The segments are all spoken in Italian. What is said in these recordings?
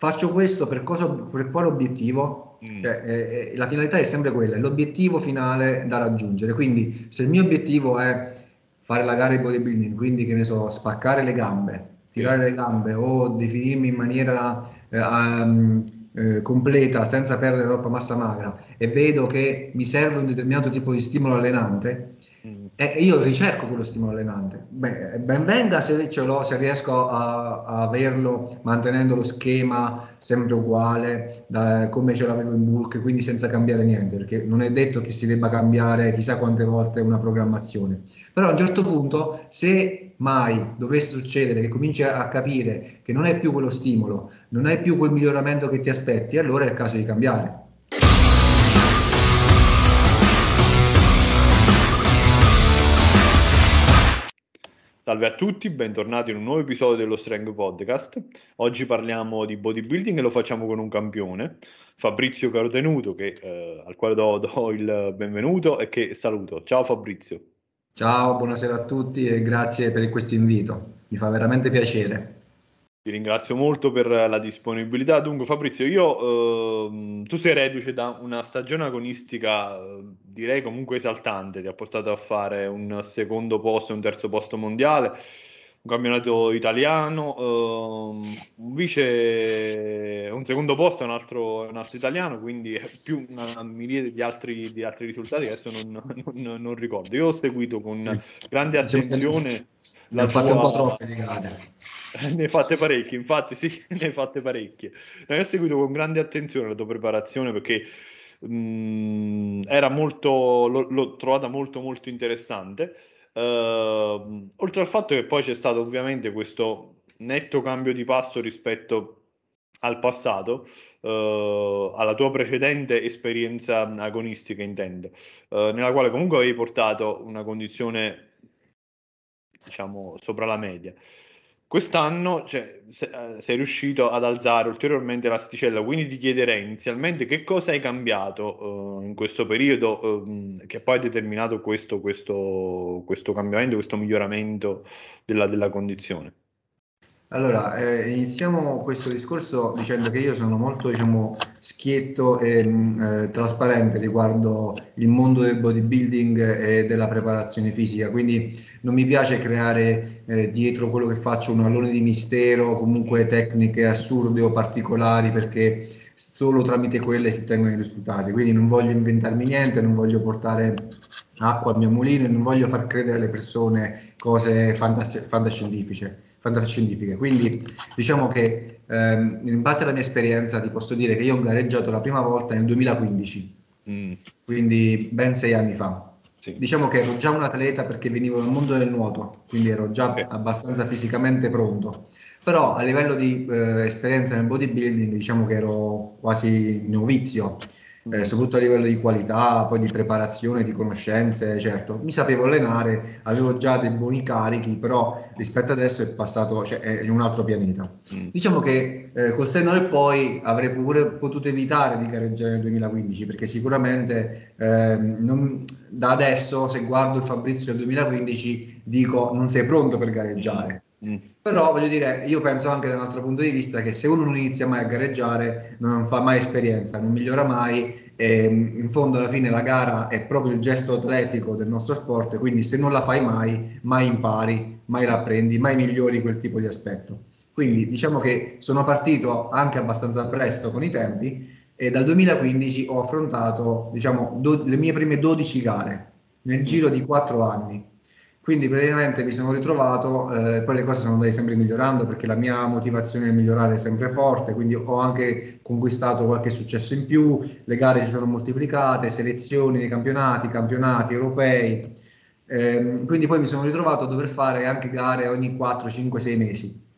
faccio questo per, cosa, per quale obiettivo? Mm. Cioè, eh, la finalità è sempre quella, è l'obiettivo finale da raggiungere. Quindi se il mio obiettivo è fare la gara di bodybuilding, quindi che ne so, spaccare le gambe, tirare le gambe o definirmi in maniera eh, um, eh, completa senza perdere troppa massa magra e vedo che mi serve un determinato tipo di stimolo allenante, mm. E io ricerco quello stimolo allenante. Beh, ben venga se ce l'ho, se riesco a, a averlo mantenendo lo schema sempre uguale, da, come ce l'avevo in bulk, quindi senza cambiare niente, perché non è detto che si debba cambiare chissà quante volte una programmazione. Però a un certo punto, se mai dovesse succedere che cominci a capire che non è più quello stimolo, non hai più quel miglioramento che ti aspetti, allora è il caso di cambiare. Salve a tutti, bentornati in un nuovo episodio dello Strength Podcast. Oggi parliamo di bodybuilding e lo facciamo con un campione, Fabrizio Carotenuto, che, eh, al quale do, do il benvenuto e che saluto. Ciao Fabrizio. Ciao, buonasera a tutti e grazie per questo invito. Mi fa veramente piacere. Ti ringrazio molto per la disponibilità. Dunque, Fabrizio, io, ehm, tu sei reduce da una stagione agonistica, direi comunque esaltante, ti ha portato a fare un secondo posto e un terzo posto mondiale un campionato italiano, uh, un vice, un secondo posto, un altro, un altro italiano, quindi più una miriade di altri, di altri risultati che adesso non, non, non, ricordo. Io ho seguito con grande attenzione. Ne ho fatte un po' troppe di gare. ne hai fatte parecchie, infatti sì, ne hai fatte parecchie. No, io ho seguito con grande attenzione la tua preparazione perché mh, mm, era molto, l'ho, l'ho trovata molto molto interessante. Uh, oltre al fatto che poi c'è stato ovviamente questo netto cambio di passo rispetto al passato, uh, alla tua precedente esperienza agonistica, intendo, uh, nella quale comunque avevi portato una condizione, diciamo, sopra la media. Quest'anno cioè, eh, sei riuscito ad alzare ulteriormente l'asticella, quindi ti chiederei inizialmente che cosa hai cambiato uh, in questo periodo uh, che poi ha determinato questo, questo, questo cambiamento, questo miglioramento della, della condizione. Allora, eh, iniziamo questo discorso dicendo che io sono molto, diciamo, schietto e mm, eh, trasparente riguardo il mondo del bodybuilding e della preparazione fisica, quindi non mi piace creare eh, dietro quello che faccio un allone di mistero, comunque tecniche assurde o particolari, perché solo tramite quelle si ottengono i risultati, quindi non voglio inventarmi niente, non voglio portare acqua al mio mulino e non voglio far credere alle persone cose fantas- fantascientifiche fantascientifiche. Quindi diciamo che ehm, in base alla mia esperienza ti posso dire che io ho gareggiato la prima volta nel 2015, mm. quindi ben sei anni fa. Sì. Diciamo che ero già un atleta perché venivo dal mondo del nuoto, quindi ero già okay. abbastanza fisicamente pronto. Però a livello di eh, esperienza nel bodybuilding diciamo che ero quasi novizio eh, soprattutto a livello di qualità, poi di preparazione, di conoscenze, certo. Mi sapevo allenare, avevo già dei buoni carichi, però rispetto adesso è passato, cioè è in un altro pianeta. Mm. Diciamo che eh, col senno del poi avrei pure potuto evitare di gareggiare nel 2015, perché sicuramente eh, non, da adesso, se guardo il Fabrizio del 2015, dico non sei pronto per gareggiare. Mm. Però voglio dire, io penso anche da un altro punto di vista che se uno non inizia mai a gareggiare, non fa mai esperienza, non migliora mai, e in fondo alla fine la gara è proprio il gesto atletico del nostro sport, quindi se non la fai mai, mai impari, mai la apprendi, mai migliori quel tipo di aspetto. Quindi diciamo che sono partito anche abbastanza presto con i tempi e dal 2015 ho affrontato diciamo, do- le mie prime 12 gare nel giro di 4 anni quindi praticamente mi sono ritrovato, eh, poi le cose sono andate sempre migliorando perché la mia motivazione a migliorare è sempre forte, quindi ho anche conquistato qualche successo in più, le gare si sono moltiplicate, selezioni nei campionati, campionati europei, eh, quindi poi mi sono ritrovato a dover fare anche gare ogni 4, 5, 6 mesi.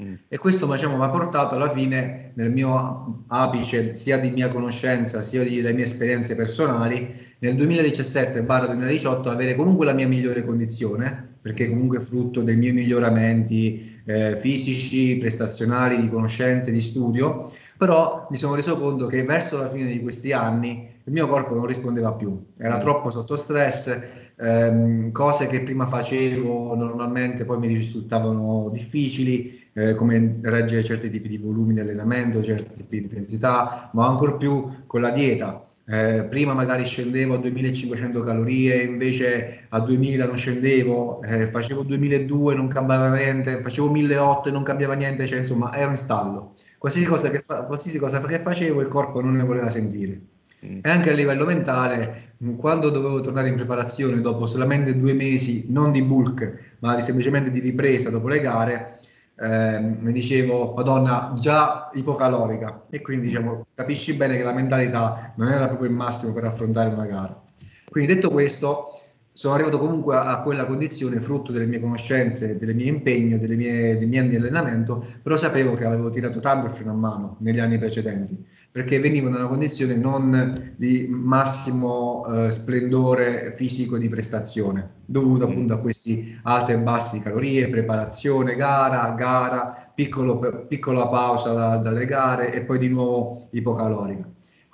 Mm. E questo diciamo, mi ha portato alla fine nel mio apice sia di mia conoscenza sia di, delle mie esperienze personali nel 2017-2018 avere comunque la mia migliore condizione, perché comunque frutto dei miei miglioramenti eh, fisici, prestazionali, di conoscenze, di studio, però mi sono reso conto che verso la fine di questi anni il mio corpo non rispondeva più, era mm. troppo sotto stress, ehm, cose che prima facevo normalmente poi mi risultavano difficili, eh, come reggere certi tipi di volumi di allenamento, certi tipi di intensità, ma ancora più con la dieta. Eh, prima magari scendevo a 2500 calorie, invece a 2000 non scendevo, eh, facevo 2002 non cambiava niente, facevo 1800 e non cambiava niente, cioè insomma ero in stallo. Qualsiasi cosa che, fa, qualsiasi cosa che facevo il corpo non ne voleva sentire. E anche a livello mentale, quando dovevo tornare in preparazione dopo solamente due mesi, non di bulk, ma di, semplicemente di ripresa dopo le gare, eh, mi dicevo, Madonna, già ipocalorica. E quindi diciamo, capisci bene che la mentalità non era proprio il massimo per affrontare una gara. Quindi detto questo, sono arrivato comunque a, quella condizione frutto delle mie conoscenze, del mio impegno, delle mie, dei miei anni di allenamento, però sapevo che avevo tirato tanto il freno a mano negli anni precedenti, perché venivo da una condizione non di massimo eh, splendore fisico di prestazione, dovuto mm. appunto a questi alti e bassi calorie, preparazione, gara, gara, piccolo, piccola pausa da, dalle gare e poi di nuovo ipocalorica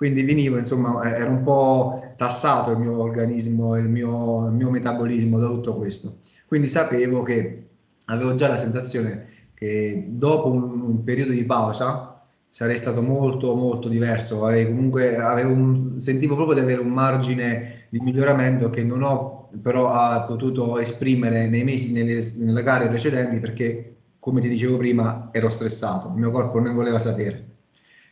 quindi venivo, insomma, eh, era un po' tassato il mio organismo, il mio, il mio metabolismo da tutto questo. Quindi sapevo che avevo già la sensazione che dopo un, un periodo di pausa sarei stato molto molto diverso, avrei comunque un, sentivo proprio di avere un margine di miglioramento che non ho però potuto esprimere nei mesi, nelle, nelle gare precedenti perché come ti dicevo prima ero stressato, il mio corpo non voleva sapere.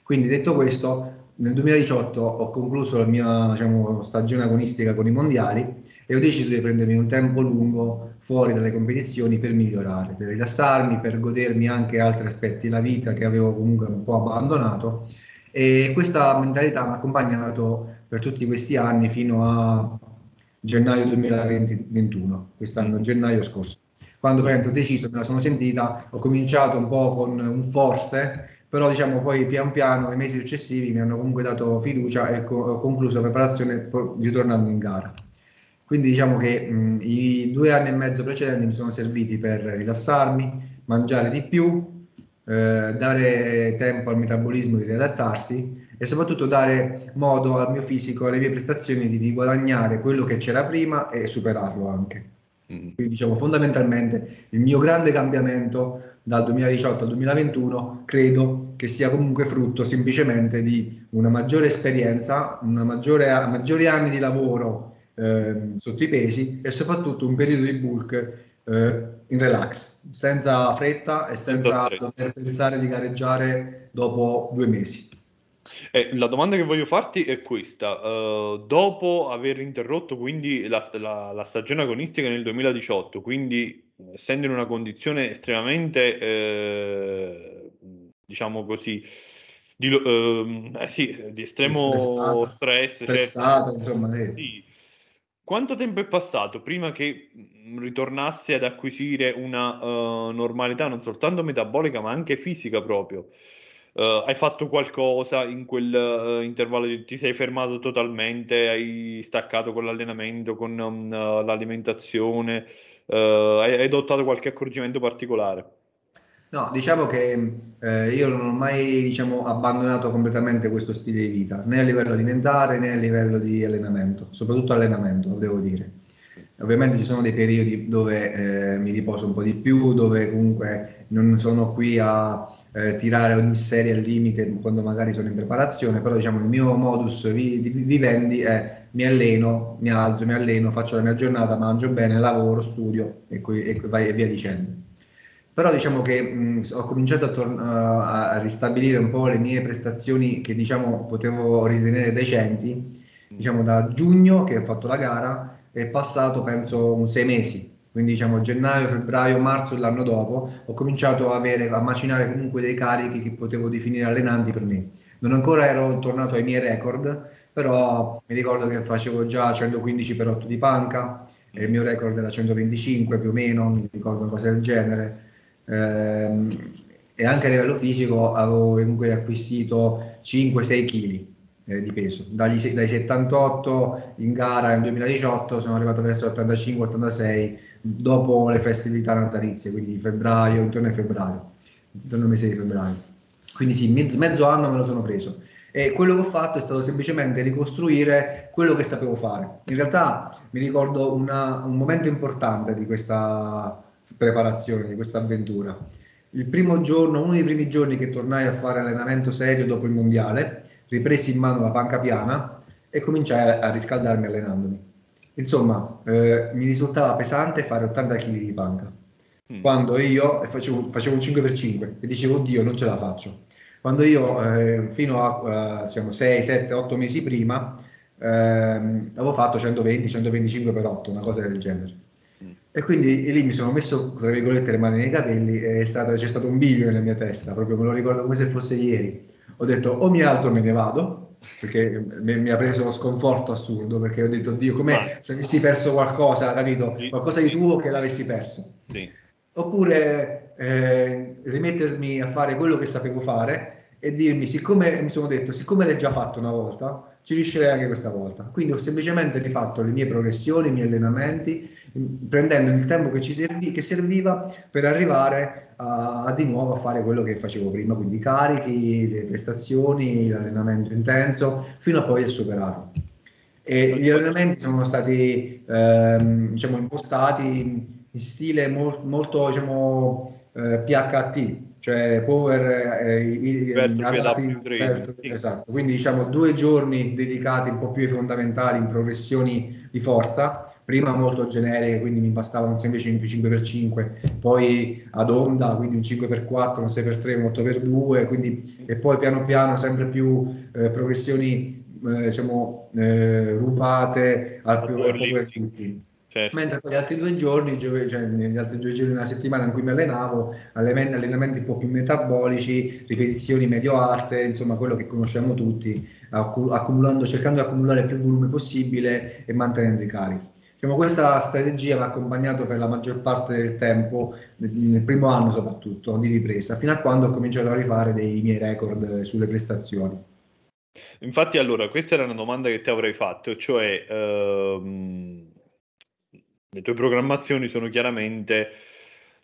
Quindi detto questo, nel 2018 ho concluso la mia diciamo, stagione agonistica con i mondiali e ho deciso di prendermi un tempo lungo fuori dalle competizioni per migliorare, per rilassarmi, per godermi anche altri aspetti della vita che avevo comunque un po' abbandonato e questa mentalità mi ha accompagnato per tutti questi anni fino a gennaio 2021, quest'anno, gennaio scorso. Quando ho deciso, me la sono sentita, ho cominciato un po' con un forse, però diciamo poi pian piano nei mesi successivi mi hanno comunque dato fiducia e co- ho concluso la preparazione ritornando in gara. Quindi diciamo che mh, i due anni e mezzo precedenti mi sono serviti per rilassarmi, mangiare di più, eh, dare tempo al metabolismo di riadattarsi e soprattutto dare modo al mio fisico, alle mie prestazioni di guadagnare quello che c'era prima e superarlo anche. Mm. Quindi diciamo fondamentalmente il mio grande cambiamento dal 2018 al 2021 credo che sia comunque frutto semplicemente di una maggiore esperienza, una maggiore, maggiori anni di lavoro eh, sotto i pesi e soprattutto un periodo di bulk eh, in relax, senza fretta e senza dover pensare di gareggiare dopo due mesi. Eh, la domanda che voglio farti è questa: uh, dopo aver interrotto quindi la, la, la, stagione agonistica nel 2018, quindi essendo in una condizione estremamente, eh, diciamo così, di, uh, eh sì, di estremo stress, stressato, certo. insomma, sì. quanto tempo è passato prima che ritornassi ad acquisire una uh, normalità non soltanto metabolica ma anche fisica proprio? Uh, hai fatto qualcosa in quel uh, intervallo? Di, ti sei fermato totalmente? Hai staccato con l'allenamento, con um, uh, l'alimentazione? Hai, hai, adottato qualche accorgimento particolare? No, diciamo che eh, io non ho mai diciamo, abbandonato completamente questo stile di vita, né a livello alimentare né a livello di allenamento, soprattutto allenamento, devo dire. Ovviamente ci sono dei periodi dove eh, mi riposo un po' di più, dove comunque non sono qui a eh, tirare ogni serie al limite quando magari sono in preparazione, però diciamo il mio modus vi, vi, vivendi è mi alleno, mi alzo, mi alleno, faccio la mia giornata, mangio bene, lavoro, studio e, qui, e, vai, e via dicendo. Però diciamo che mh, ho cominciato a, tor- a, ristabilire un po' le mie prestazioni che diciamo potevo ritenere decenti, diciamo da giugno che ho fatto la gara è passato penso sei mesi, quindi diciamo gennaio, febbraio, marzo dell'anno dopo ho cominciato a, avere, a macinare comunque dei carichi che potevo definire allenanti per me. Non ancora ero tornato ai miei record, però mi ricordo che facevo già 115 per 8 di panca, il mio record era 125 più o meno, mi ricordo una cosa del genere. Ehm, e anche a livello fisico avevo comunque acquisito 5-6 kg eh, di peso. Dagli, dai 78 in gara nel 2018 sono arrivato verso 85-86 dopo le festività natalizie, quindi febbraio, intorno a febbraio, intorno al mese di febbraio. Quindi sì, mezzo, mezzo anno me lo sono preso. E quello che ho fatto è stato semplicemente ricostruire quello che sapevo fare. In realtà mi ricordo una, un momento importante di questa preparazione, di questa avventura. Il primo giorno, uno dei primi giorni che tornai a fare allenamento serio dopo il mondiale, ripresi in mano la panca piana e cominciai a riscaldarmi allenandomi. Insomma, eh, mi risultava pesante fare 80 kg di panca. Mm. Quando io facevo, facevo un 5x5 e dicevo, oddio, non ce la faccio. Quando io, eh, fino a uh, siamo 6, 7, 8 mesi prima, eh, avevo fatto 120, 125 per 8, una cosa del genere. E quindi lì mi sono messo, tra virgolette, le mani nei capelli e stato, c'è stato un bivio nella mia testa, proprio me lo ricordo come se fosse ieri. Ho detto o mi alzo o me ne vado, perché mi, mi, ha preso uno sconforto assurdo perché ho detto Dio come se avessi perso qualcosa capito qualcosa di tuo che l'avessi perso sì. oppure eh, rimettermi a fare quello che sapevo fare e dirmi siccome mi sono detto siccome l'hai già fatto una volta ci riuscirei anche questa volta. Quindi ho semplicemente rifatto le mie progressioni, i miei allenamenti, prendendo il tempo che ci servi, che serviva per arrivare a, a, di nuovo a fare quello che facevo prima, quindi i carichi, le prestazioni, l'allenamento intenso, fino a poi a superarlo. E gli allenamenti sono stati ehm, diciamo, impostati in stile mo- molto diciamo, eh, PHT, cioè power eh, adaptive, per, esatto. quindi diciamo due giorni dedicati un po' più ai fondamentali in progressioni di forza. Prima molto generiche quindi mi bastava un semplice 5x5 poi ad onda quindi un 5x4 un 6x3 un 8x2 quindi, e poi piano piano sempre più eh, progressioni eh, diciamo eh, rubate al più power lifting Certo. Mentre gli altri due giorni, cioè negli altri due giorni della settimana in cui mi allenavo, allenamenti, allenamenti un po' più metabolici, ripetizioni medio-alte, insomma quello che conosciamo tutti, accumulando, cercando di accumulare più volume possibile e mantenendo i carichi. Diciamo, questa strategia mi ha accompagnato per la maggior parte del tempo, nel primo anno soprattutto, di ripresa, fino a quando ho cominciato a rifare dei miei record sulle prestazioni. Infatti, allora, questa era una domanda che ti avrei fatto, cioè... Ehm le tue programmazioni sono chiaramente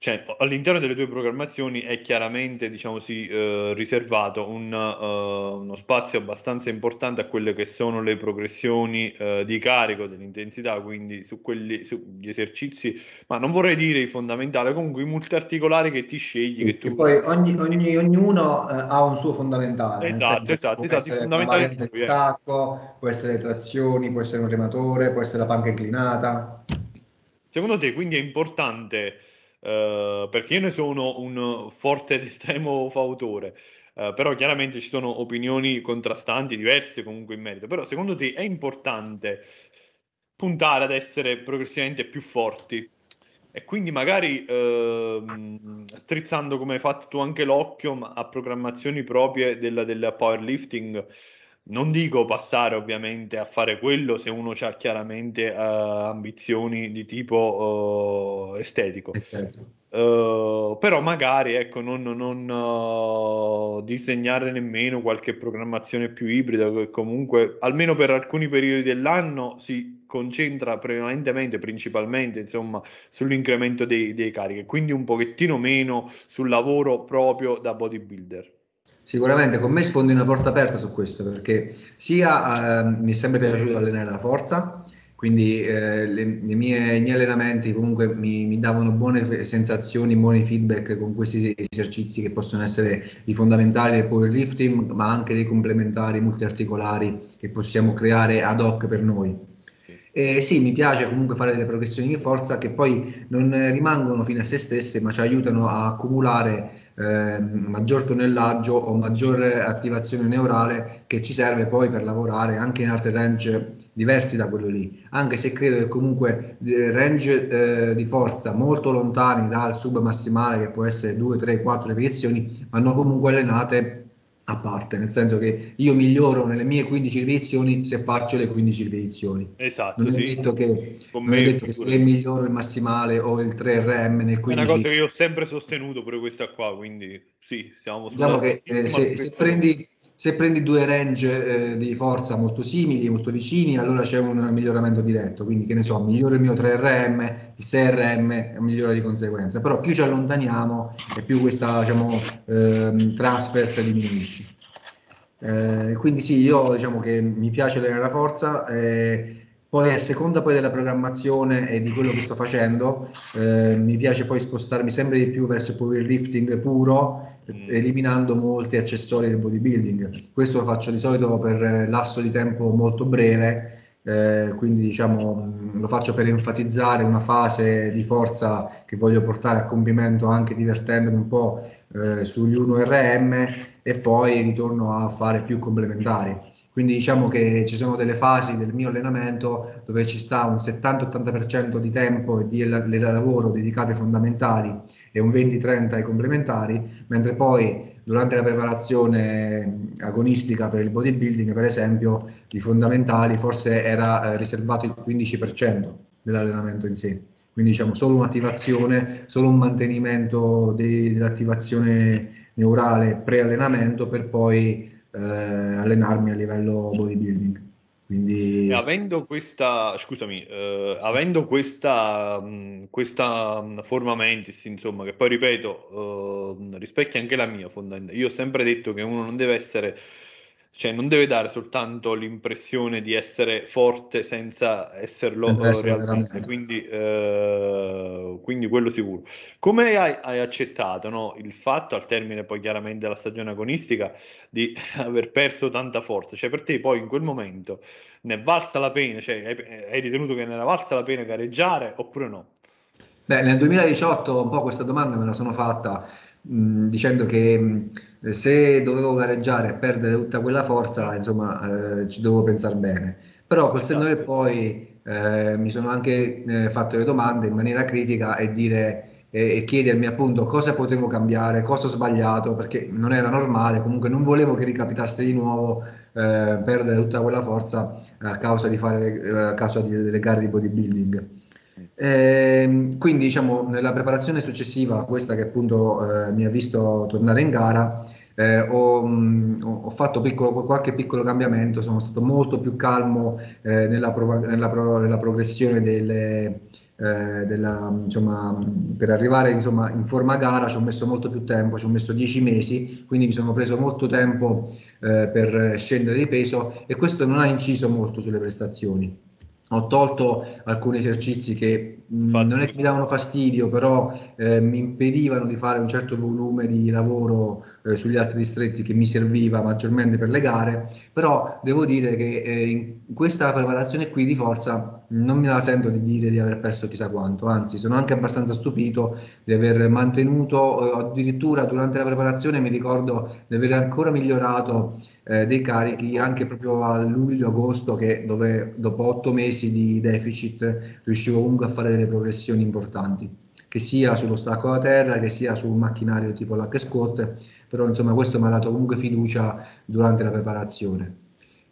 cioè all'interno delle tue programmazioni è chiaramente diciamo sì, eh, riservato un, uh, uno spazio abbastanza importante a quelle che sono le progressioni uh, di carico dell'intensità, quindi su quelli sugli esercizi, ma non vorrei dire i fondamentali, comunque i multiarticolari che ti scegli. Che tu... poi ogni, ogni, ognuno uh, ha un suo fondamentale. Esatto, esatto, può esatto. Essere il stacco, può essere le trazioni, può essere un rematore, può essere la panca inclinata. Secondo te quindi è importante, eh, perché io ne sono un forte ed estremo fautore, eh, però chiaramente ci sono opinioni contrastanti, diverse comunque in merito, però secondo te è importante puntare ad essere progressivamente più forti? E quindi magari ehm, strizzando come hai fatto tu anche l'occhio a programmazioni proprie della, del powerlifting non dico passare ovviamente a fare quello se uno ha chiaramente uh, ambizioni di tipo uh, estetico. estetico. Uh, però magari ecco, non, non disegnare nemmeno qualche programmazione più ibrida che comunque almeno per alcuni periodi dell'anno si concentra prevalentemente, principalmente insomma, sull'incremento dei, dei carichi, quindi un pochettino meno sul lavoro proprio da bodybuilder. Sicuramente con me sfondi una porta aperta su questo perché sia eh, mi è sempre piaciuto allenare la forza, quindi eh, le, le mie, i miei allenamenti comunque mi, mi, davano buone sensazioni, buoni feedback con questi esercizi che possono essere i fondamentali del powerlifting, ma anche dei complementari multiarticolari che possiamo creare ad hoc per noi. E sì, mi piace comunque fare delle progressioni di forza che poi non rimangono fine a se stesse, ma ci aiutano a accumulare eh, maggior tonnellaggio o maggior attivazione neurale che ci serve poi per lavorare anche in altri range diversi da quello lì. Anche se credo che comunque eh, range eh, di forza molto lontani dal sub massimale, che può essere 2, 3, 4 ripetizioni, vanno comunque allenate a parte, nel senso che io miglioro nelle mie 15 ripetizioni se faccio le 15 ripetizioni. Esatto. Non è sì. detto che, non è detto che se miglioro il massimale o il 3RM nel 15 È una cosa che io ho sempre sostenuto pure questa qua, quindi sì, siamo Diciamo che eh, se, se, prendi se prendi due range eh, di forza molto simili, molto vicini, allora c'è un miglioramento diretto, quindi che ne so, migliore il mio 3RM, il 6RM migliora di conseguenza, però più ci allontaniamo e più questa diciamo, eh, transfer diminuisce. Eh, quindi sì, io diciamo che mi piace allenare la forza, eh, poi a seconda poi della programmazione e di quello che sto facendo, eh, mi piace poi spostarmi sempre di più verso il powerlifting puro, mm. eliminando molti accessori del bodybuilding. Questo lo faccio di solito per lasso di tempo molto breve, eh, quindi diciamo lo faccio per enfatizzare una fase di forza che voglio portare a compimento anche divertendomi un po' eh, sugli 1RM e poi ritorno a fare più complementari. Quindi diciamo che ci sono delle fasi del mio allenamento dove ci sta un 70-80% di tempo e di lavoro dedicate ai fondamentali e un 20-30 ai complementari, mentre poi durante la preparazione agonistica per il bodybuilding, per esempio, i fondamentali forse era eh, riservato il 15% dell'allenamento in sé quindi diciamo solo un'attivazione, solo un mantenimento de- dell'attivazione neurale pre-allenamento per poi eh, allenarmi a livello bodybuilding. Quindi... avendo questa, scusami, eh, sì. avendo questa, questa forma mentis, insomma, che poi ripeto, eh, rispecchia anche la mia fondamentalmente. Io ho sempre detto che uno non deve essere cioè non deve dare soltanto l'impressione di essere forte senza esserlo senza essere realmente, quindi, eh, quindi, quello sicuro. Come hai, hai accettato no, il fatto, al termine poi chiaramente della stagione agonistica, di aver perso tanta forza? Cioè per te poi in quel momento ne è valsa la pena, cioè hai, hai ritenuto che ne era valsa la pena gareggiare oppure no? Beh, nel 2018 un po' questa domanda me la sono fatta mh, dicendo che mh, se dovevo gareggiare e perdere tutta quella forza, insomma, eh, ci dovevo pensare bene. Però col senno esatto. poi eh, mi sono anche eh, fatto le domande in maniera critica e dire e chiedermi appunto cosa potevo cambiare, cosa ho sbagliato, perché non era normale, comunque non volevo che ricapitasse di nuovo eh, perdere tutta quella forza a causa, di fare, eh, a causa delle gare di bodybuilding. Eh, quindi diciamo nella preparazione successiva, questa che appunto eh, mi ha visto tornare in gara, eh, ho, mh, ho, fatto piccolo, qualche piccolo cambiamento, sono stato molto più calmo eh, nella, pro, nella, pro, nella, progressione delle, eh, della, insomma, per arrivare insomma, in forma gara ci ho messo molto più tempo, ci ho messo 10 mesi, quindi mi sono preso molto tempo eh, per scendere di peso e questo non ha inciso molto sulle prestazioni ho tolto alcuni esercizi che mh, non è che mi davano fastidio, però eh, mi impedivano di fare un certo volume di lavoro eh, sugli altri distretti che mi serviva maggiormente per le gare, però devo dire che eh, questa preparazione qui di forza non me la sento di dire di aver perso chissà quanto, anzi sono anche abbastanza stupito di aver mantenuto, eh, addirittura durante la preparazione mi ricordo di aver ancora migliorato eh, dei carichi anche proprio a luglio-agosto che dove dopo otto mesi di deficit riuscivo comunque a fare delle progressioni importanti che sia sullo stacco da terra, che sia su un macchinario tipo l'hack squat, però insomma questo mi ha dato comunque fiducia durante la preparazione.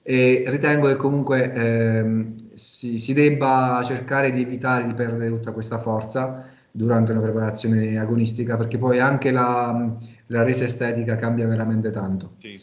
E ritengo che comunque ehm, si, si, debba cercare di evitare di perdere tutta questa forza durante una preparazione agonistica, perché poi anche la, la resa estetica cambia veramente tanto. Sì.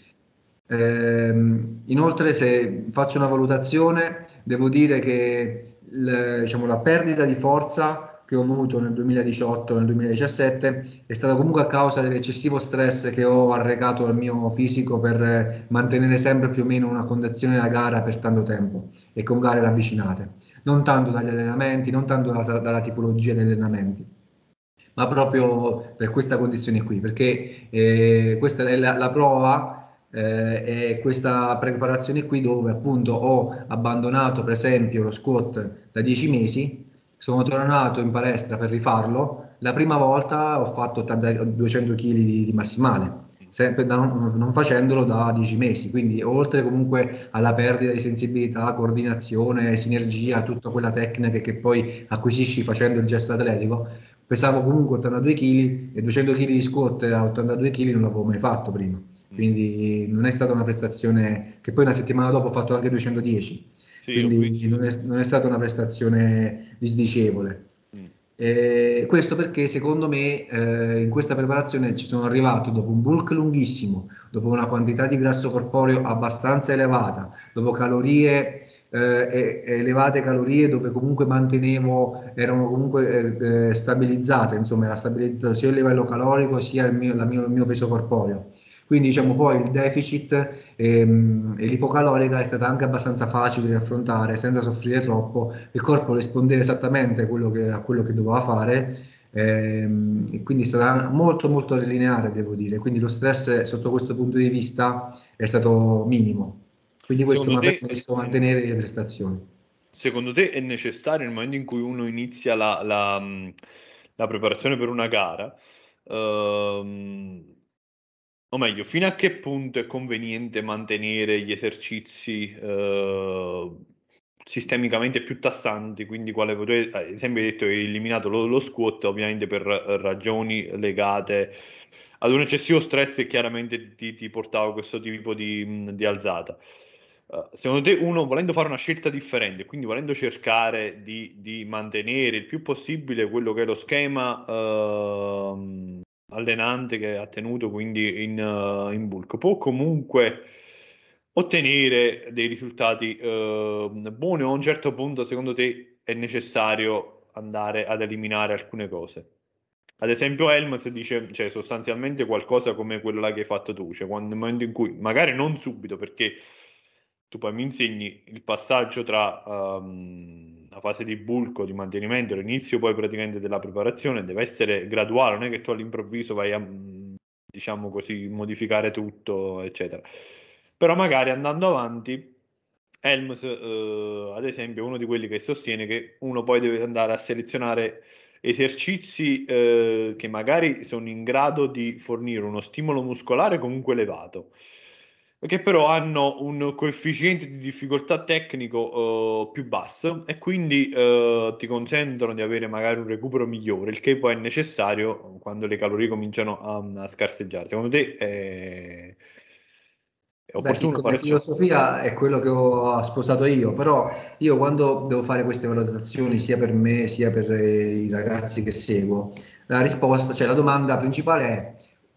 Ehm, inoltre, se faccio una valutazione, devo dire che le, diciamo, la perdita di forza che ho avuto nel 2018 nel 2017 è stata comunque a causa dell'eccessivo stress che ho arrecato al mio fisico per mantenere sempre più o meno una condizione da gara per tanto tempo e con gare ravvicinate, non tanto dagli allenamenti, non tanto dalla, dalla tipologia degli allenamenti ma proprio per questa condizione qui, perché eh, questa è la, la prova eh, è questa preparazione qui dove appunto ho abbandonato per esempio lo squat da 10 mesi sono tornato in palestra per rifarlo, la prima volta ho fatto 200 kg di, di massimale, sempre da, non, non, facendolo da 10 mesi, quindi oltre comunque alla perdita di sensibilità, coordinazione, sinergia, tutta quella tecnica che poi acquisisci facendo il gesto atletico, pesavo comunque 82 kg e 200 kg di squat a 82 kg non l'avevo mai fatto prima, quindi non è stata una prestazione che poi una settimana dopo ho fatto anche 210 sì, quindi non è, non è, stata una prestazione disdicevole. Mm. Eh, questo perché secondo me eh, in questa preparazione ci sono arrivato dopo un bulk lunghissimo, dopo una quantità di grasso corporeo abbastanza elevata, dopo calorie eh, elevate calorie dove comunque mantenevo, erano comunque eh, eh, stabilizzate, insomma era stabilizzato sia il livello calorico sia il mio, mio, il mio peso corporeo. Quindi diciamo poi il deficit ehm, e l'ipocalorica è stata anche abbastanza facile da affrontare senza soffrire troppo, il corpo rispondeva esattamente quello che, a quello che doveva fare ehm, e quindi è stata molto molto lineare devo dire, quindi lo stress sotto questo punto di vista è stato minimo, quindi questo mi ha permesso di mantenere le prestazioni. Secondo te è necessario nel momento in cui uno inizia la, la, la preparazione per una gara? Ehm, o meglio, fino a che punto è conveniente mantenere gli esercizi eh, sistemicamente più tassanti, quindi quale potete, ad esempio hai detto hai eliminato lo, lo, squat ovviamente per ragioni legate ad un eccessivo stress che chiaramente ti, ti portava questo tipo di, di alzata. Uh, secondo te uno volendo fare una scelta differente, quindi volendo cercare di, di mantenere il più possibile quello che è lo schema uh, allenante che ha tenuto quindi in, uh, in bulk. Può comunque ottenere dei risultati uh, buoni o a un certo punto secondo te è necessario andare ad eliminare alcune cose? Ad esempio Helms dice cioè, sostanzialmente qualcosa come quello là che hai fatto tu cioè quando, nel momento in cui magari non subito perché tu poi mi insegni il passaggio tra um, la fase di bulk, di mantenimento, l'inizio poi praticamente della preparazione deve essere graduale, non è che tu all'improvviso vai a, diciamo così, modificare tutto, eccetera. Però magari andando avanti, Helms, eh, ad esempio, è uno di quelli che sostiene che uno poi deve andare a selezionare esercizi eh, che magari sono in grado di fornire uno stimolo muscolare comunque elevato che però hanno un coefficiente di difficoltà tecnico uh, più basso e quindi uh, ti consentono di avere magari un recupero migliore, il che poi è necessario quando le calorie cominciano a, a scarseggiare. Secondo te è, è opportuno Beh, sì, come filosofia è quello che ho sposato io, però io quando devo fare queste valutazioni sia per me sia per i ragazzi che seguo, la risposta, cioè la domanda principale è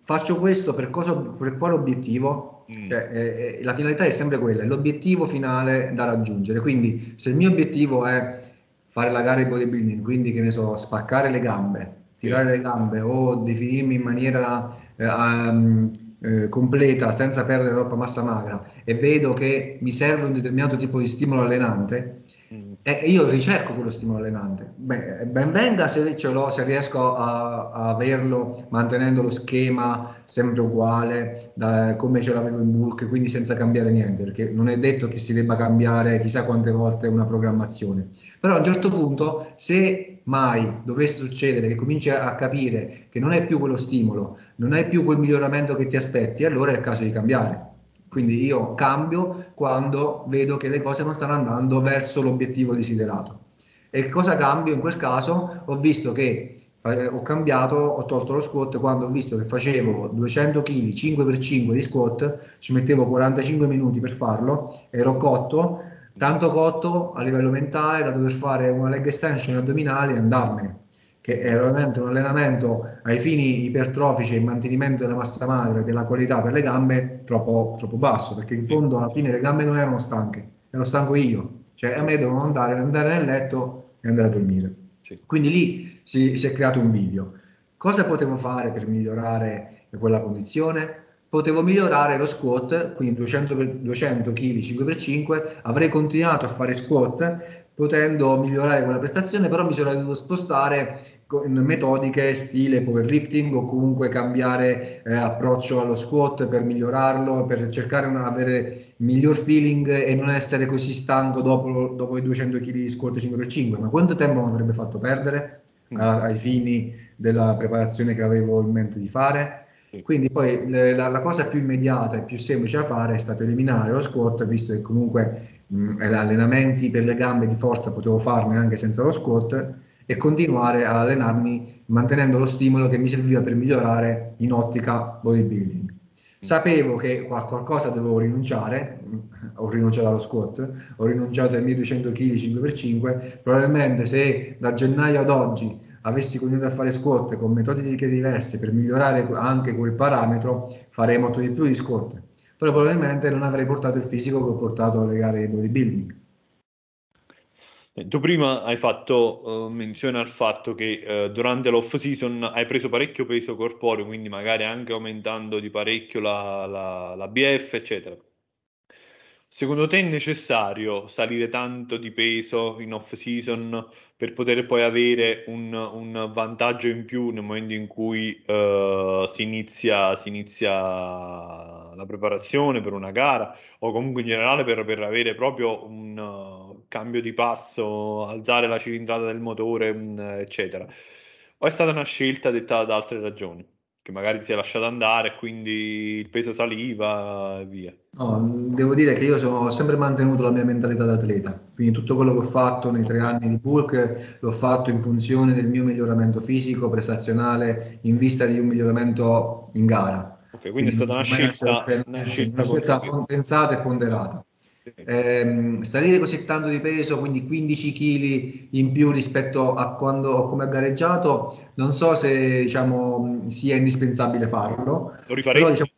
faccio questo per, cosa, per quale obiettivo? Mm. Cioè, eh, la finalità è sempre quella, è l'obiettivo finale da raggiungere. Quindi, se il mio obiettivo è fare la gara di bodybuilding, quindi che ne so, spaccare le gambe, tirare le gambe o definirmi in maniera eh, um, eh, completa senza perdere troppa massa magra e vedo che mi serve un determinato tipo di stimolo allenante. E io ricerco quello stimolo allenante. Beh, ben venga se ce l'ho, se riesco a, a averlo mantenendo lo schema sempre uguale da, come ce l'avevo in bulk, quindi senza cambiare niente, perché non è detto che si debba cambiare chissà quante volte una programmazione. Però a un certo punto, se mai dovesse succedere che cominci a capire che non è più quello stimolo, non è più quel miglioramento che ti aspetti, allora è il caso di cambiare. Quindi io cambio quando vedo che le cose non stanno andando verso l'obiettivo desiderato. E cosa cambio in quel caso? Ho visto che eh, ho cambiato, ho tolto lo squat quando ho visto che facevo 200 kg 5x5 di squat, ci mettevo 45 minuti per farlo, ero cotto tanto cotto a livello mentale da dover fare una leg extension addominali e andarmene che è veramente un allenamento ai fini ipertrofici e mantenimento della massa magra e della qualità per le gambe troppo, troppo basso perché in fondo alla fine le gambe non erano stanche ero stanco io cioè a me devono andare, andare nel letto e andare a dormire sì. quindi lì si, si è creato un video cosa potevo fare per migliorare quella condizione? potevo migliorare lo squat, quindi 200, 200 kg 5x5, avrei continuato a fare squat potendo migliorare quella prestazione, però mi sono dovuto spostare con metodiche stile powerlifting o comunque cambiare eh, approccio allo squat per migliorarlo, per cercare di avere miglior feeling e non essere così stanco dopo, dopo i 200 kg di squat 5x5. Ma quanto tempo mi avrebbe fatto perdere mm. ai fini della preparazione che avevo in mente di fare? Quindi poi la, la, cosa più immediata e più semplice da fare è stato eliminare lo squat, visto che comunque mh, allenamenti per le gambe di forza potevo farne anche senza lo squat e continuare a allenarmi mantenendo lo stimolo che mi serviva per migliorare in ottica bodybuilding. Sapevo che a qualcosa dovevo rinunciare, ho rinunciato allo squat, ho rinunciato ai miei 200 kg 5x5, probabilmente se da gennaio ad oggi avessi continuato a fare squat con metodiche diverse per migliorare anche quel parametro, farei molto di più di squat. Però probabilmente non avrei portato il fisico che ho portato alle gare di bodybuilding. Eh, tu prima hai fatto uh, menzione al fatto che uh, durante l'off season hai preso parecchio peso corporeo, quindi magari anche aumentando di parecchio la, la, la BF, eccetera. Secondo te è necessario salire tanto di peso in off season per poter poi avere un, un vantaggio in più nel momento in cui uh, si, inizia, si, inizia, la preparazione per una gara o comunque in generale per, per avere proprio un uh, cambio di passo, alzare la cilindrata del motore, um, eccetera? O è stata una scelta dettata da altre ragioni? Che magari si è lasciato andare, quindi il peso saliva e via. No, devo dire che io sono, ho sempre mantenuto la mia mentalità da atleta, quindi tutto quello che ho fatto nei tre anni di bulk l'ho fatto in funzione del mio miglioramento fisico, prestazionale, in vista di un miglioramento in gara. Ok, quindi, quindi è stata una scelta, una scelta, una scelta pensata e ponderata. Eh, salire così tanto di peso, quindi 15 kg in più rispetto a quando ho come gareggiato, non so se diciamo, sia indispensabile farlo, Lo però diciamo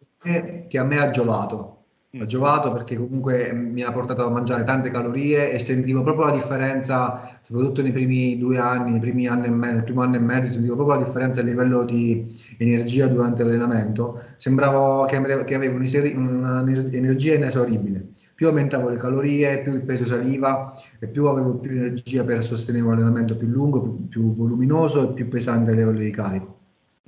che a me ha giovato ha giovato perché comunque mi ha portato a mangiare tante calorie e sentivo proprio la differenza, soprattutto nei primi due anni, nei primi anni e mezzo, nel primo anno e mezzo, sentivo proprio la differenza a livello di energia durante l'allenamento. Sembrava che, avevo un'energia inesauribile. Più aumentavo le calorie, più il peso saliva e più avevo più energia per sostenere un allenamento più lungo, più, più voluminoso e più pesante a livello di carico.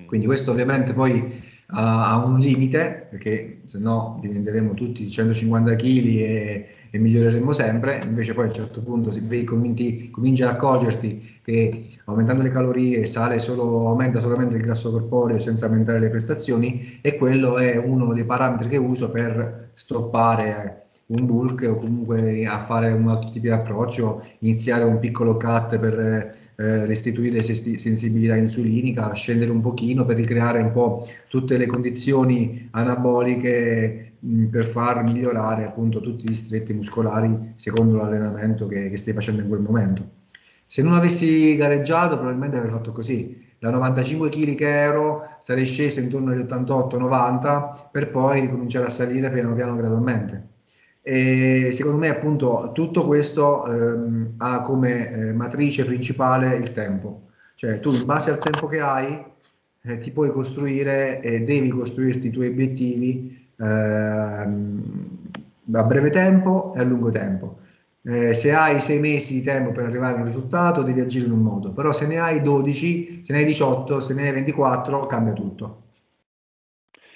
Quindi questo ovviamente poi ha un limite, perché se no diventeremo tutti 150 kg e, e, miglioreremo sempre, invece poi a un certo punto se cominci, cominci ad accorgerti che aumentando le calorie sale solo, aumenta solamente il grasso corporeo senza aumentare le prestazioni e quello è uno dei parametri che uso per stoppare un bulk o comunque a fare un altro tipo di approccio, iniziare un piccolo cut per eh, restituire sensibilità insulinica, scendere un pochino per ricreare un po' tutte le condizioni anaboliche per far migliorare appunto tutti gli stretti muscolari secondo l'allenamento che, che stai facendo in quel momento. Se non avessi gareggiato probabilmente avrei fatto così, da 95 kg che ero sarei sceso intorno agli 88-90 per poi ricominciare a salire piano piano gradualmente. E secondo me appunto tutto questo ehm, ha come eh, matrice principale il tempo, cioè tu in base al tempo che hai eh, ti puoi costruire e devi costruirti i tuoi obiettivi ehm, a breve tempo e a lungo tempo. Eh, se hai sei mesi di tempo per arrivare a un risultato devi agire in un modo, però se ne hai 12, se ne hai 18, se ne hai 24 cambia tutto.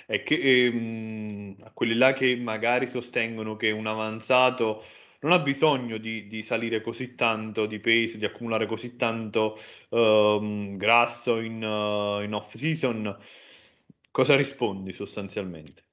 È che ehm, a quelli là che magari sostengono che un avanzato non ha bisogno di, di salire così tanto di peso, di accumulare così tanto ehm, grasso in, uh, in off season, cosa rispondi sostanzialmente?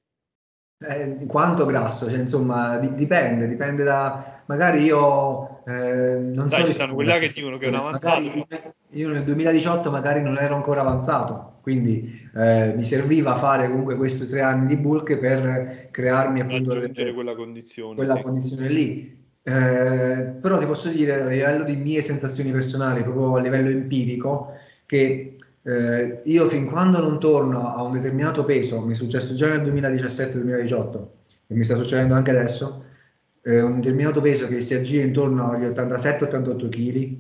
Eh, quanto grasso, cioè, insomma, di, dipende, dipende da... Magari io eh, non Dai, so... Ci stanno quelli che dicono che è un avanzato... Magari, io nel 2018 magari non ero ancora avanzato, quindi eh, mi serviva fare comunque questi tre anni di bulk per crearmi appunto... Raggiungere quella condizione. Quella sì. condizione lì. Eh, però ti posso dire a livello di mie sensazioni personali, proprio a livello empirico, che eh, io fin quando non torno a un determinato peso, mi è successo già nel 2017-2018 e mi sta succedendo anche adesso, eh, un determinato peso che si aggira intorno agli 87-88 kg,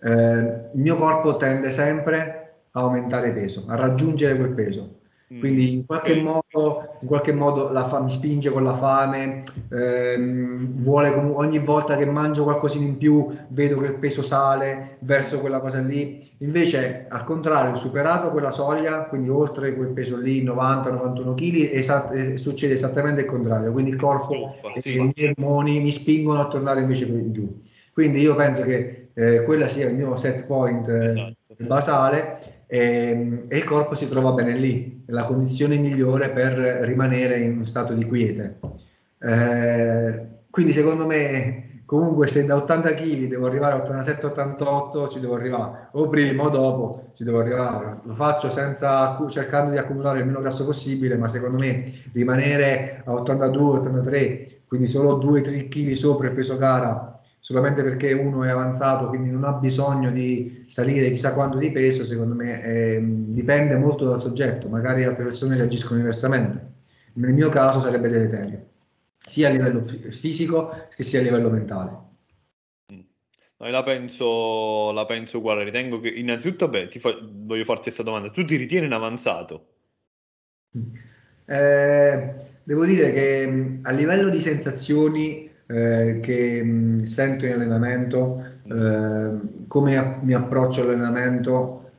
eh, il mio corpo tende sempre a aumentare peso, a raggiungere quel peso. Mm. Quindi in qualche modo, in qualche modo la fa- mi spinge con la fame, ehm, vuole com- ogni volta che mangio qualcosina in più vedo che il peso sale verso quella cosa lì. Invece, al contrario, superato quella soglia, quindi oltre quel peso lì, 90-91 kg, esat- eh, succede esattamente il contrario. Quindi il corpo e i miei ormoni mi spingono a tornare invece giù. Quindi io penso che eh, quella sia il mio set point eh, esatto. basale e, ehm, e, il corpo si trova bene lì, è la condizione migliore per rimanere in uno stato di quiete. Eh, quindi secondo me comunque se da 80 kg devo arrivare a 87-88 ci devo arrivare o prima o dopo ci devo arrivare lo faccio senza cercando di accumulare il meno grasso possibile ma secondo me rimanere a 82-83 quindi solo 2-3 kg sopra il peso gara solamente perché uno è avanzato, quindi non ha bisogno di salire chissà quanto di peso, secondo me eh, dipende molto dal soggetto, magari altre persone reagiscono diversamente. Nel mio caso sarebbe deleterio, sia a livello fisico che sia a livello mentale. No, la penso, la penso uguale. Ritengo che innanzitutto, beh, ti fa, voglio farti questa domanda: tu ti ritieni in avanzato? Eh, devo dire che a livello di sensazioni eh, che mh, sento in allenamento, eh, come a- mi approccio all'allenamento,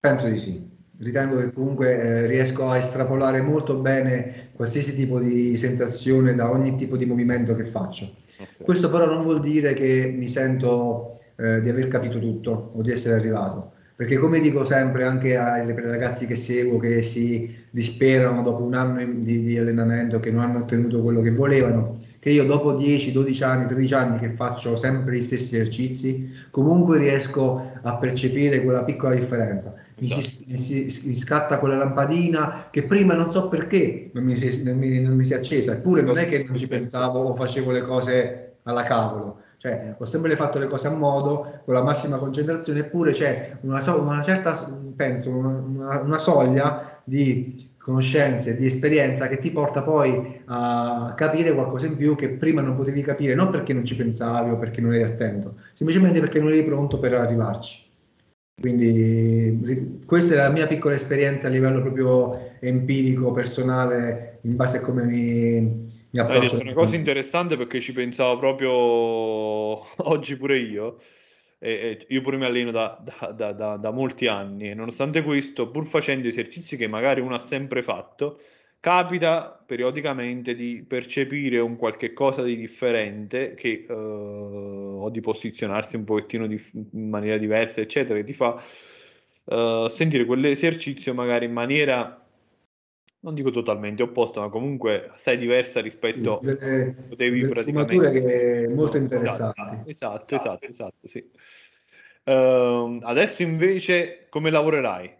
penso di sì. Ritengo che comunque eh, riesco a estrapolare molto bene qualsiasi tipo di sensazione da ogni tipo di movimento che faccio. Okay. Questo però non vuol dire che mi sento eh, di aver capito tutto o di essere arrivato perché come dico sempre anche ai ragazzi che seguo che si disperano dopo un anno di, di, allenamento che non hanno ottenuto quello che volevano, che io dopo 10, 12 anni, 13 anni che faccio sempre gli stessi esercizi, comunque riesco a percepire quella piccola differenza. Mi, si, mi, si, mi scatta quella lampadina che prima non so perché non mi si, non mi, non mi si è accesa, eppure non è che non ci pensavo o facevo le cose alla cavolo cioè, ho sempre fatto le cose a modo, con la massima concentrazione, eppure c'è una, so- una certa, penso, una, una soglia di conoscenze, di esperienza che ti porta poi a capire qualcosa in più che prima non potevi capire, non perché non ci pensavi o perché non eri attento, semplicemente perché non eri pronto per arrivarci. Quindi questa è la mia piccola esperienza a livello proprio empirico, personale, in base a come mi, mi Hai detto una cosa interessante perché ci pensavo proprio oggi pure io. E, e io pure mi alleno da, da, da, da, molti anni e nonostante questo, pur facendo esercizi che magari uno ha sempre fatto, capita periodicamente di percepire un qualche cosa di differente che, uh, o di posizionarsi un pochettino di, in maniera diversa, eccetera, che ti fa uh, sentire quell'esercizio magari in maniera non dico totalmente opposta, ma comunque sei diversa rispetto delle, a potevi delle praticamente... molto interessanti. Esatto, esatto, esatto, esatto sì. Uh, adesso invece come lavorerai?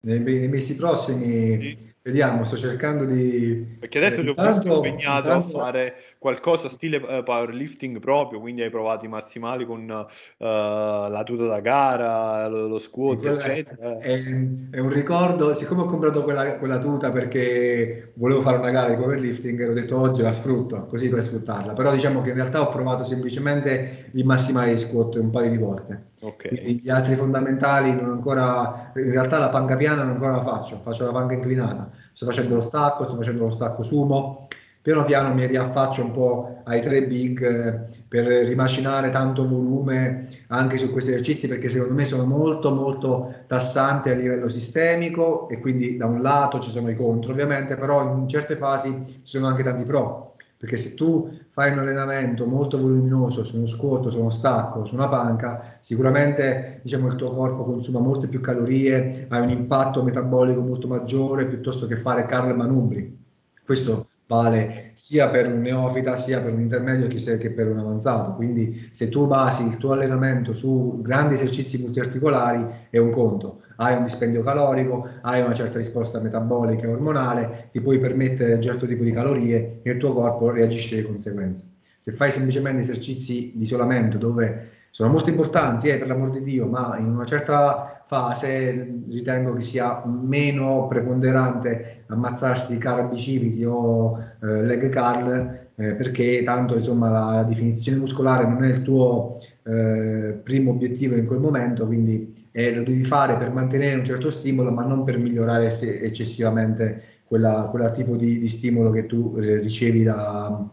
Nei, nei mesi prossimi sì. Vediamo, sto cercando di... Perché adesso ti ho visto impegnato intanto... a fare qualcosa stile uh, powerlifting proprio, quindi hai provato i massimali con uh, la tuta da gara, lo, lo squat, eccetera. È, è, un ricordo, siccome ho comprato quella, quella, tuta perché volevo fare una gara di powerlifting, ho detto oggi la sfrutto, così per sfruttarla. Però diciamo che in realtà ho provato semplicemente i massimali di squat un paio di volte. Okay. gli altri fondamentali non ancora, in realtà la panca piana non ancora la faccio, faccio la panca inclinata sto facendo lo stacco, sto facendo lo stacco sumo, piano piano mi riaffaccio un po' ai tre big eh, per rimacinare tanto volume anche su questi esercizi perché secondo me sono molto molto tassanti a livello sistemico e quindi da un lato ci sono i contro ovviamente, però in certe fasi ci sono anche tanti pro perché se tu fai un allenamento molto voluminoso su uno squat, su uno stacco, su una panca, sicuramente diciamo, il tuo corpo consuma molte più calorie, hai un impatto metabolico molto maggiore piuttosto che fare curl manubri. Questo vale sia per un neofita sia per un intermedio che per un avanzato. Quindi se tu basi il tuo allenamento su grandi esercizi multiarticolari è un conto, hai un dispendio calorico, hai una certa risposta metabolica e ormonale, ti puoi permettere un certo tipo di calorie e il tuo corpo reagisce di conseguenza. Se fai semplicemente esercizi di isolamento dove sono molto importanti, eh, per l'amor di Dio, ma in una certa fase ritengo che sia meno preponderante ammazzarsi carb bicipiti o eh, leg curl, eh, perché tanto insomma la definizione muscolare non è il tuo eh, primo obiettivo in quel momento, quindi eh, lo devi fare per mantenere un certo stimolo, ma non per migliorare eccessivamente quella, quella tipo di, di, stimolo che tu eh, ricevi da,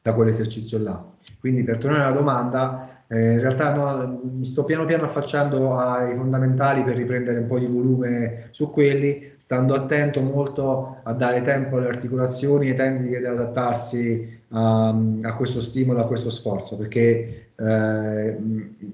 da quell'esercizio là. Quindi per tornare alla domanda, eh, in realtà no, mi sto piano piano affacciando ai fondamentali per riprendere un po' di volume su quelli, stando attento molto a dare tempo alle articolazioni e tecniche ad adattarsi a, a, questo stimolo, a questo sforzo, perché eh,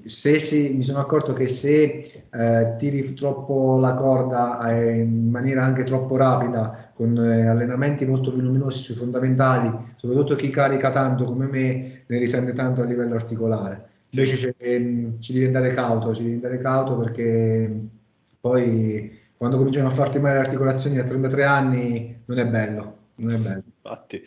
se si, mi sono accorto che se eh, tiri troppo la corda eh, in maniera anche troppo rapida, con eh, allenamenti molto voluminosi sui fondamentali, soprattutto chi carica tanto come me, ne risente tanto a livello articolare. Invece ci, ehm, ci devi andare cauto, ci devi andare cauto perché poi quando cominciano a farti male le articolazioni a 33 anni non è bello, non è bello. infatti.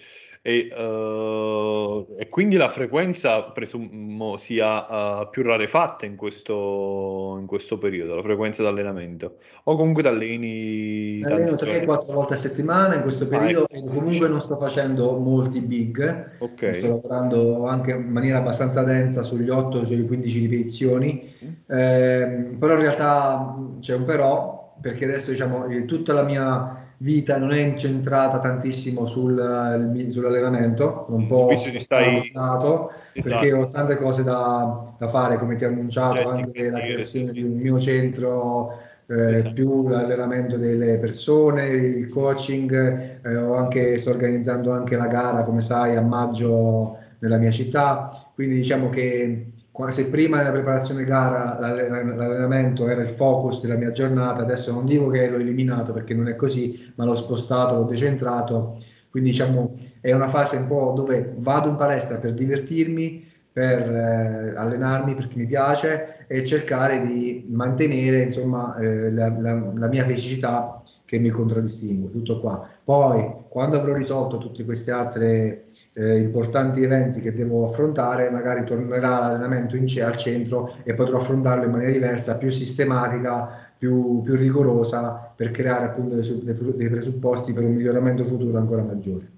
E, uh, e, quindi la frequenza presumo sia uh, più rarefatta in questo, in questo periodo, la frequenza d'allenamento, o comunque t'alleni... Alleno 3-4 volte a settimana in questo periodo ah, ecco. comunque non sto facendo molti big, okay. sto lavorando anche in maniera abbastanza densa sugli 8, sulle 15 ripetizioni, mm. eh, però in realtà c'è un però, perché adesso diciamo tutta la mia vita non è incentrata tantissimo sul, sull'allenamento, un po' stai... dato, esatto. perché ho tante cose da, da, fare, come ti ho annunciato, Certi anche la creazione di un mio centro, eh, esatto. più l'allenamento delle persone, il coaching, eh, anche, sto organizzando anche la gara, come sai, a maggio nella mia città, quindi diciamo che se prima nella preparazione gara l'allenamento era il focus della mia giornata, adesso non dico che l'ho eliminato perché non è così, ma l'ho spostato, l'ho decentrato, quindi diciamo è una fase un po' dove vado in palestra per divertirmi, per eh, allenarmi perché mi piace e cercare di mantenere insomma eh, la, la, la, mia felicità che mi contraddistingue, tutto qua. Poi quando avrò risolto tutte queste altre eh, importanti eventi che devo affrontare, magari tornerà l'allenamento in, al centro e potrò affrontarlo in maniera diversa, più sistematica, più, più rigorosa per creare appunto dei, dei presupposti per un miglioramento futuro ancora maggiore.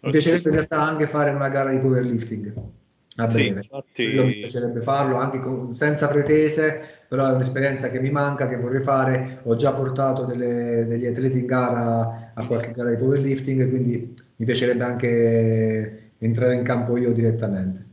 Mi piacerebbe in realtà anche fare una gara di powerlifting a breve. Sì, infatti... mi piacerebbe farlo anche con, senza pretese, però è un'esperienza che mi manca, che vorrei fare. Ho già portato delle, degli atleti in gara a qualche gara di powerlifting, quindi mi piacerebbe anche entrare in campo io direttamente.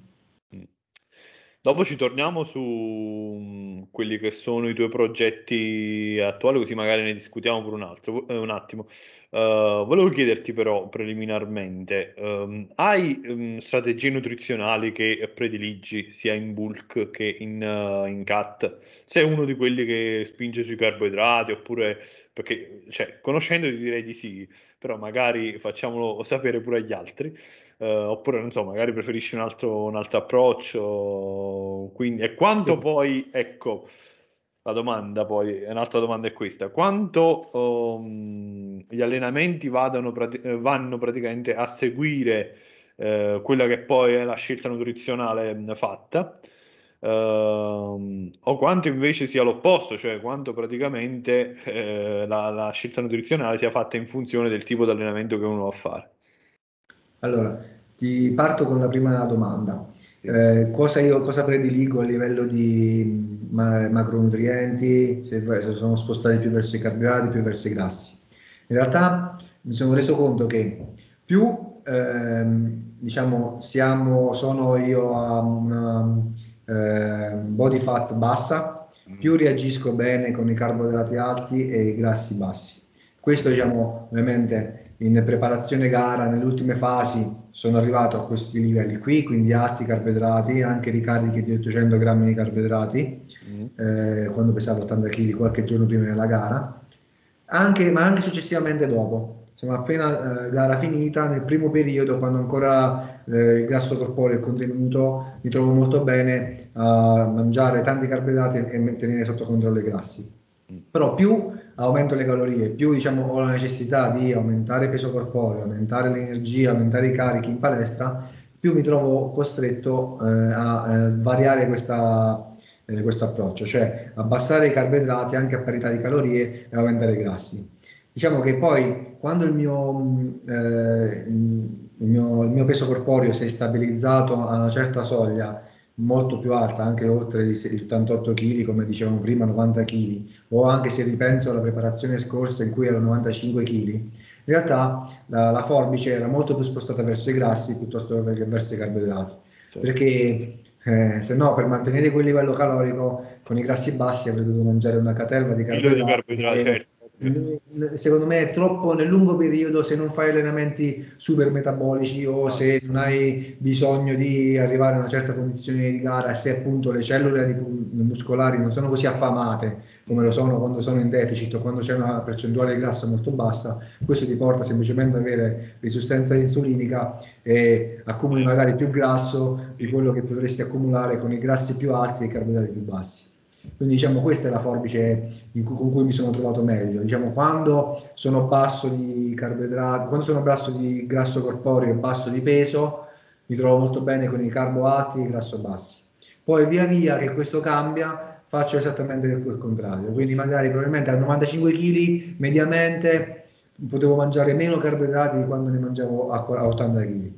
Dopo ci torniamo su mm, quelli che sono i tuoi progetti attuali, così magari ne discutiamo per un, altro, eh, un attimo. Uh, volevo chiederti però preliminarmente, um, hai um, strategie nutrizionali che prediligi sia in bulk che in, uh, in cut? Sei uno di quelli che spinge sui carboidrati oppure, perché cioè, conoscendoti direi di sì, però magari facciamolo sapere pure agli altri. Uh, oppure non so, magari preferisci un altro, un altro approccio. Quindi, e quanto poi, ecco, la domanda poi, un'altra domanda è questa, quanto um, gli allenamenti prati- vanno praticamente a seguire uh, quella che poi è la scelta nutrizionale fatta? Uh, o quanto invece sia l'opposto, cioè quanto praticamente eh, la, la, scelta nutrizionale sia fatta in funzione del tipo di allenamento che uno va a fare. Allora, ti parto con la prima domanda. Eh, cosa, io, cosa prediligo a livello di ma- macronutrienti, se, se sono spostati più verso i carboidrati, più verso i grassi? In realtà mi sono reso conto che più ehm, diciamo siamo, sono io a una eh, body fat bassa, mm. più reagisco bene con i carboidrati alti e i grassi bassi. Questo diciamo ovviamente in preparazione gara, nelle ultime fasi, sono arrivato a questi livelli qui, quindi alti carboidrati, anche ricariche di 800 grammi di carboidrati, mm. eh, quando pesavo 80 kg qualche giorno prima della gara, anche, ma anche successivamente dopo. Insomma, appena eh, gara finita, nel primo periodo, quando ancora eh, il grasso corporeo è contenuto, mi trovo molto bene a mangiare tanti carboidrati e tenere sotto controllo i grassi. Mm. Però più aumento le calorie, più diciamo, ho la necessità di aumentare il peso corporeo, aumentare l'energia, aumentare i carichi in palestra, più mi trovo costretto eh, a eh, variare questa, eh, questo approccio, cioè abbassare i carboidrati anche a parità di calorie e aumentare i grassi. Diciamo che poi quando il mio, eh, il mio, il mio peso corporeo si è stabilizzato a una certa soglia, molto più alta, anche oltre i 78 kg, come dicevamo prima, 90 kg, o anche se ripenso alla preparazione scorsa in cui erano 95 kg, in realtà la, la, forbice era molto più spostata verso i grassi piuttosto che verso i carboidrati, certo. perché eh, se no per mantenere quel livello calorico con i grassi bassi avrei dovuto mangiare una catella di carboidrati, carboidrati certo secondo me è troppo nel lungo periodo se non fai allenamenti super metabolici o se non hai bisogno di arrivare a una certa condizione di gara se appunto le cellule muscolari non sono così affamate come lo sono quando sono in deficit o quando c'è una percentuale di grasso molto bassa, questo ti porta semplicemente ad avere resistenza insulinica e accumuli magari più grasso di quello che potresti accumulare con i grassi più alti e i carboidrati più bassi. Quindi diciamo questa è la forbice cui, con cui mi sono trovato meglio. Diciamo quando sono basso di carboidrati, quando sono basso di grasso corporeo e basso di peso, mi trovo molto bene con i carbo alti e i grasso bassi. Poi via via che questo cambia, faccio esattamente il contrario. Quindi magari probabilmente a 95 kg mediamente potevo mangiare meno carboidrati di quando ne mangiavo a 80 kg.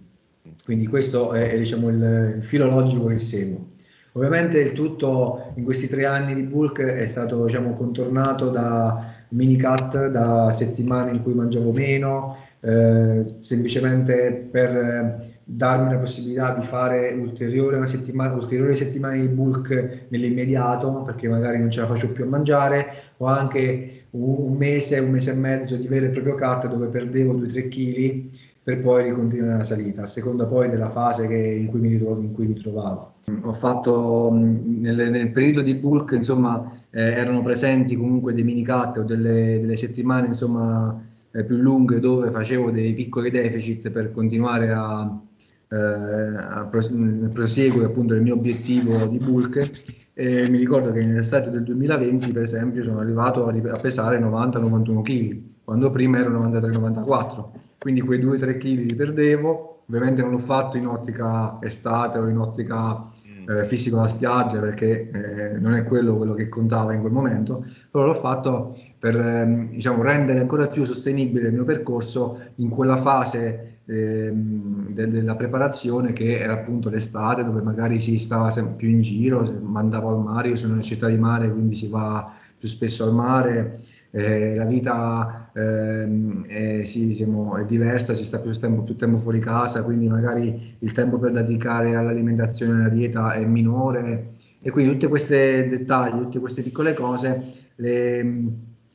Quindi questo è, è diciamo, il, il filo logico che seguo. Ovviamente il tutto in questi tre anni di bulk è stato diciamo, contornato da mini cut, da settimane in cui mangiavo meno, eh, semplicemente per eh, darmi la possibilità di fare ulteriore settimana, ulteriori settimane di bulk nell'immediato, perché magari non ce la faccio più a mangiare, o anche un, un mese, un mese e mezzo di vero e proprio cut dove perdevo 2-3 kg per poi ricontinuare la salita, a seconda poi della fase che, in, cui mi, in, cui mi trovavo. Ho fatto nel, nel periodo di bulk, insomma, eh, erano presenti comunque dei mini cut o delle, delle settimane, insomma, eh, più lunghe dove facevo dei piccoli deficit per continuare a, eh, a proseguire appunto il mio obiettivo di bulk. E mi ricordo che nell'estate del 2020, per esempio, sono arrivato a, a pesare 90-91 kg, quando prima ero 93-94 quindi quei 2-3 kg li perdevo, ovviamente non l'ho fatto in ottica estate o in ottica mm. eh, fisico da spiaggia perché eh, non è quello, quello che contava in quel momento, però l'ho fatto per eh, diciamo, rendere ancora più sostenibile il mio percorso in quella fase ehm, de- della preparazione che era appunto l'estate dove magari si stava sempre più in giro, mandavo al mare, io sono in una città di mare quindi si va più spesso al mare eh, la vita ehm, è, sì, diciamo, è, diversa, si sta più tempo, più tempo, fuori casa, quindi magari il tempo per dedicare all'alimentazione e alla dieta è minore. E quindi tutti questi dettagli, tutte queste piccole cose le,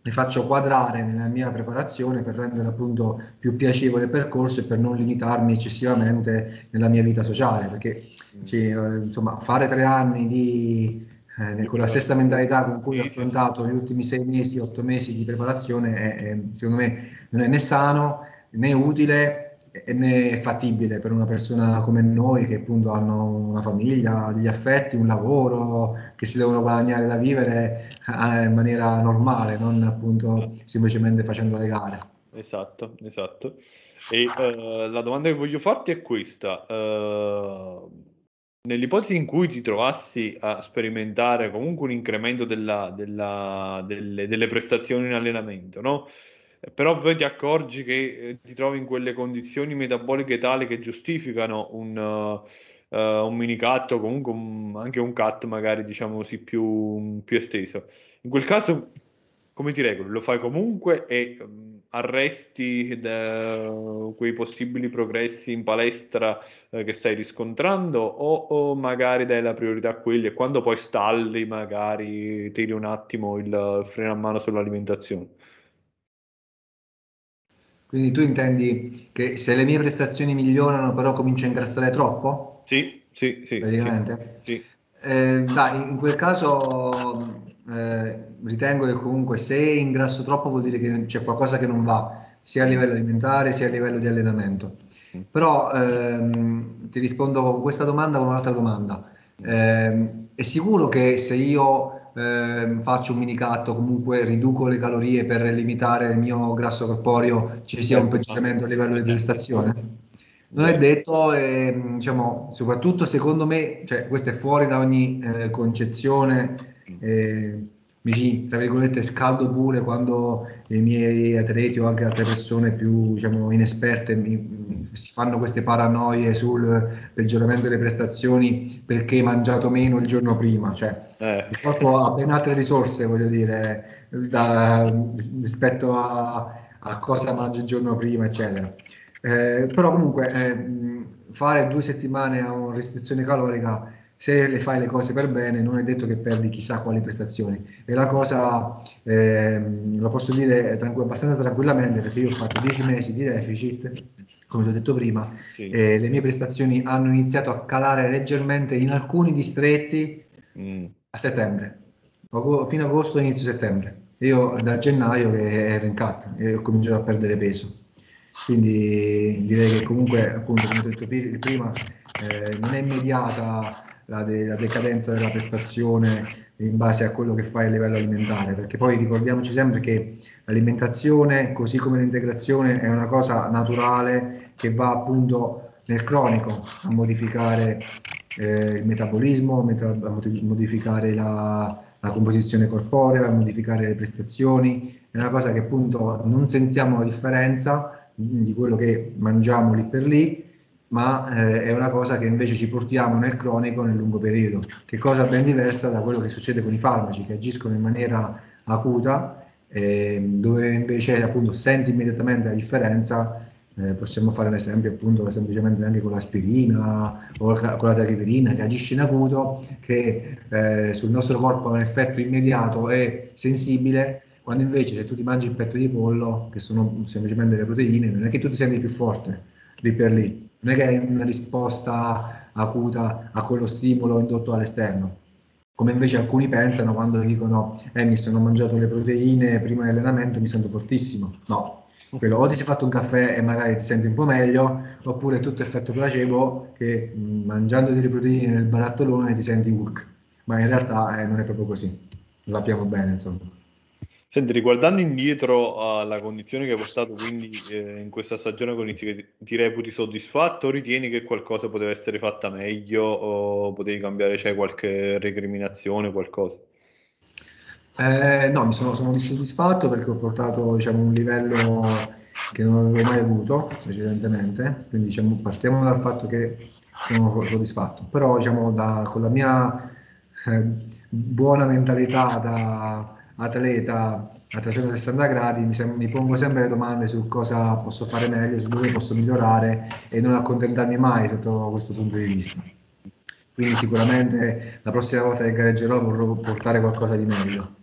le faccio quadrare nella mia preparazione per rendere appunto più piacevole il percorso e per non limitarmi eccessivamente nella mia vita sociale, perché cioè, insomma, fare tre anni di eh, con la stessa mentalità con cui ho affrontato gli ultimi sei mesi, otto mesi di preparazione, è, è, secondo me non è né sano né utile né fattibile per una persona come noi che appunto hanno una famiglia, degli affetti, un lavoro, che si devono guadagnare da vivere eh, in maniera normale, non appunto semplicemente facendo le gare. Esatto, esatto. E uh, la domanda che voglio farti è questa. Uh, Nell'ipotesi in cui ti trovassi a sperimentare comunque un incremento della, della, delle, delle, prestazioni in allenamento, no? però poi ti accorgi che eh, ti trovi in quelle condizioni metaboliche tali che giustificano un, uh, un mini cut o comunque un, anche un cut magari diciamo così più, più esteso. In quel caso come ti regoli? Lo fai comunque e um, arresti de, quei possibili progressi in palestra eh, che stai riscontrando o, o, magari dai la priorità a quelli e quando poi stalli magari tiri un attimo il freno a mano sull'alimentazione? Quindi tu intendi che se le mie prestazioni migliorano però comincio a ingrassare troppo? Sì, sì, sì. Praticamente? Sì. Eh, dai, in quel caso eh, ritengo che comunque se ingrasso troppo vuol dire che c'è qualcosa che non va, sia a livello alimentare sia a livello di allenamento. Però ehm, ti rispondo con questa domanda con un'altra domanda. Eh, è sicuro che se io eh, faccio un minicut o comunque riduco le calorie per limitare il mio grasso corporeo ci sia un peggioramento a livello di prestazione? Non è detto, eh, diciamo, soprattutto secondo me, cioè, questo è fuori da ogni eh, concezione eh, mi tra virgolette scaldo pure quando i miei atleti o anche altre persone più diciamo inesperte mi, si fanno queste paranoie sul peggioramento delle prestazioni perché hai mangiato meno il giorno prima cioè eh. il corpo ha ben altre risorse voglio dire da, rispetto a, a, cosa mangi il giorno prima eccetera eh, però comunque eh, fare due settimane a una restrizione calorica se le fai le cose per bene non è detto che perdi chissà quali prestazioni e la cosa eh, lo posso dire tranqu- abbastanza tranquillamente perché io ho fatto 10 mesi di deficit come ti ho detto prima sì. e le mie prestazioni hanno iniziato a calare leggermente in alcuni distretti mm. a settembre fino agosto inizio settembre io da gennaio che ero in cut e ho cominciato a perdere peso quindi direi che comunque appunto come ho detto prima eh, non è immediata la, de- la decadenza della prestazione in base a quello che fai a livello alimentare, perché poi ricordiamoci sempre che l'alimentazione, così come l'integrazione, è una cosa naturale che va appunto nel cronico a modificare eh, il metabolismo, a modificare la, la composizione corporea, a modificare le prestazioni, è una cosa che appunto non sentiamo la differenza di quello che mangiamo lì per lì, ma eh, è una cosa che invece ci portiamo nel cronico nel lungo periodo, che cosa ben diversa da quello che succede con i farmaci che agiscono in maniera acuta, eh, dove invece appunto senti immediatamente la differenza. Eh, possiamo fare un esempio appunto semplicemente anche con l'aspirina o con la tariverina che agisce in acuto, che eh, sul nostro corpo ha un effetto immediato e sensibile, quando invece se tu ti mangi il petto di pollo, che sono semplicemente le proteine, non è che tu ti senti più forte lì per lì, non è che è una risposta acuta a quello stimolo indotto all'esterno, come invece alcuni pensano quando dicono eh mi sono mangiato le proteine prima dell'allenamento mi sento fortissimo. No, quello o ti sei fatto un caffè e magari ti senti un po' meglio, oppure tutto effetto placebo che mh, mangiandoti le proteine nel barattolone ti senti Hulk, ma in realtà eh, non è proprio così, lo sappiamo bene insomma. Senti, riguardando indietro alla condizione che hai portato quindi eh, in questa stagione agonistica, ti, ti reputi soddisfatto ritieni che qualcosa poteva essere fatta meglio o potevi cambiare, c'è qualche recriminazione, qualcosa? Eh, no, mi sono, sono soddisfatto perché ho portato diciamo, un livello che non avevo mai avuto precedentemente, quindi diciamo, partiamo dal fatto che sono soddisfatto, però diciamo, da, con la mia eh, buona mentalità da atleta a 360 gradi mi, sem- mi, pongo sempre le domande su cosa posso fare meglio, su dove posso migliorare e non accontentarmi mai sotto questo punto di vista. Quindi sicuramente la prossima volta che gareggerò vorrò portare qualcosa di meglio.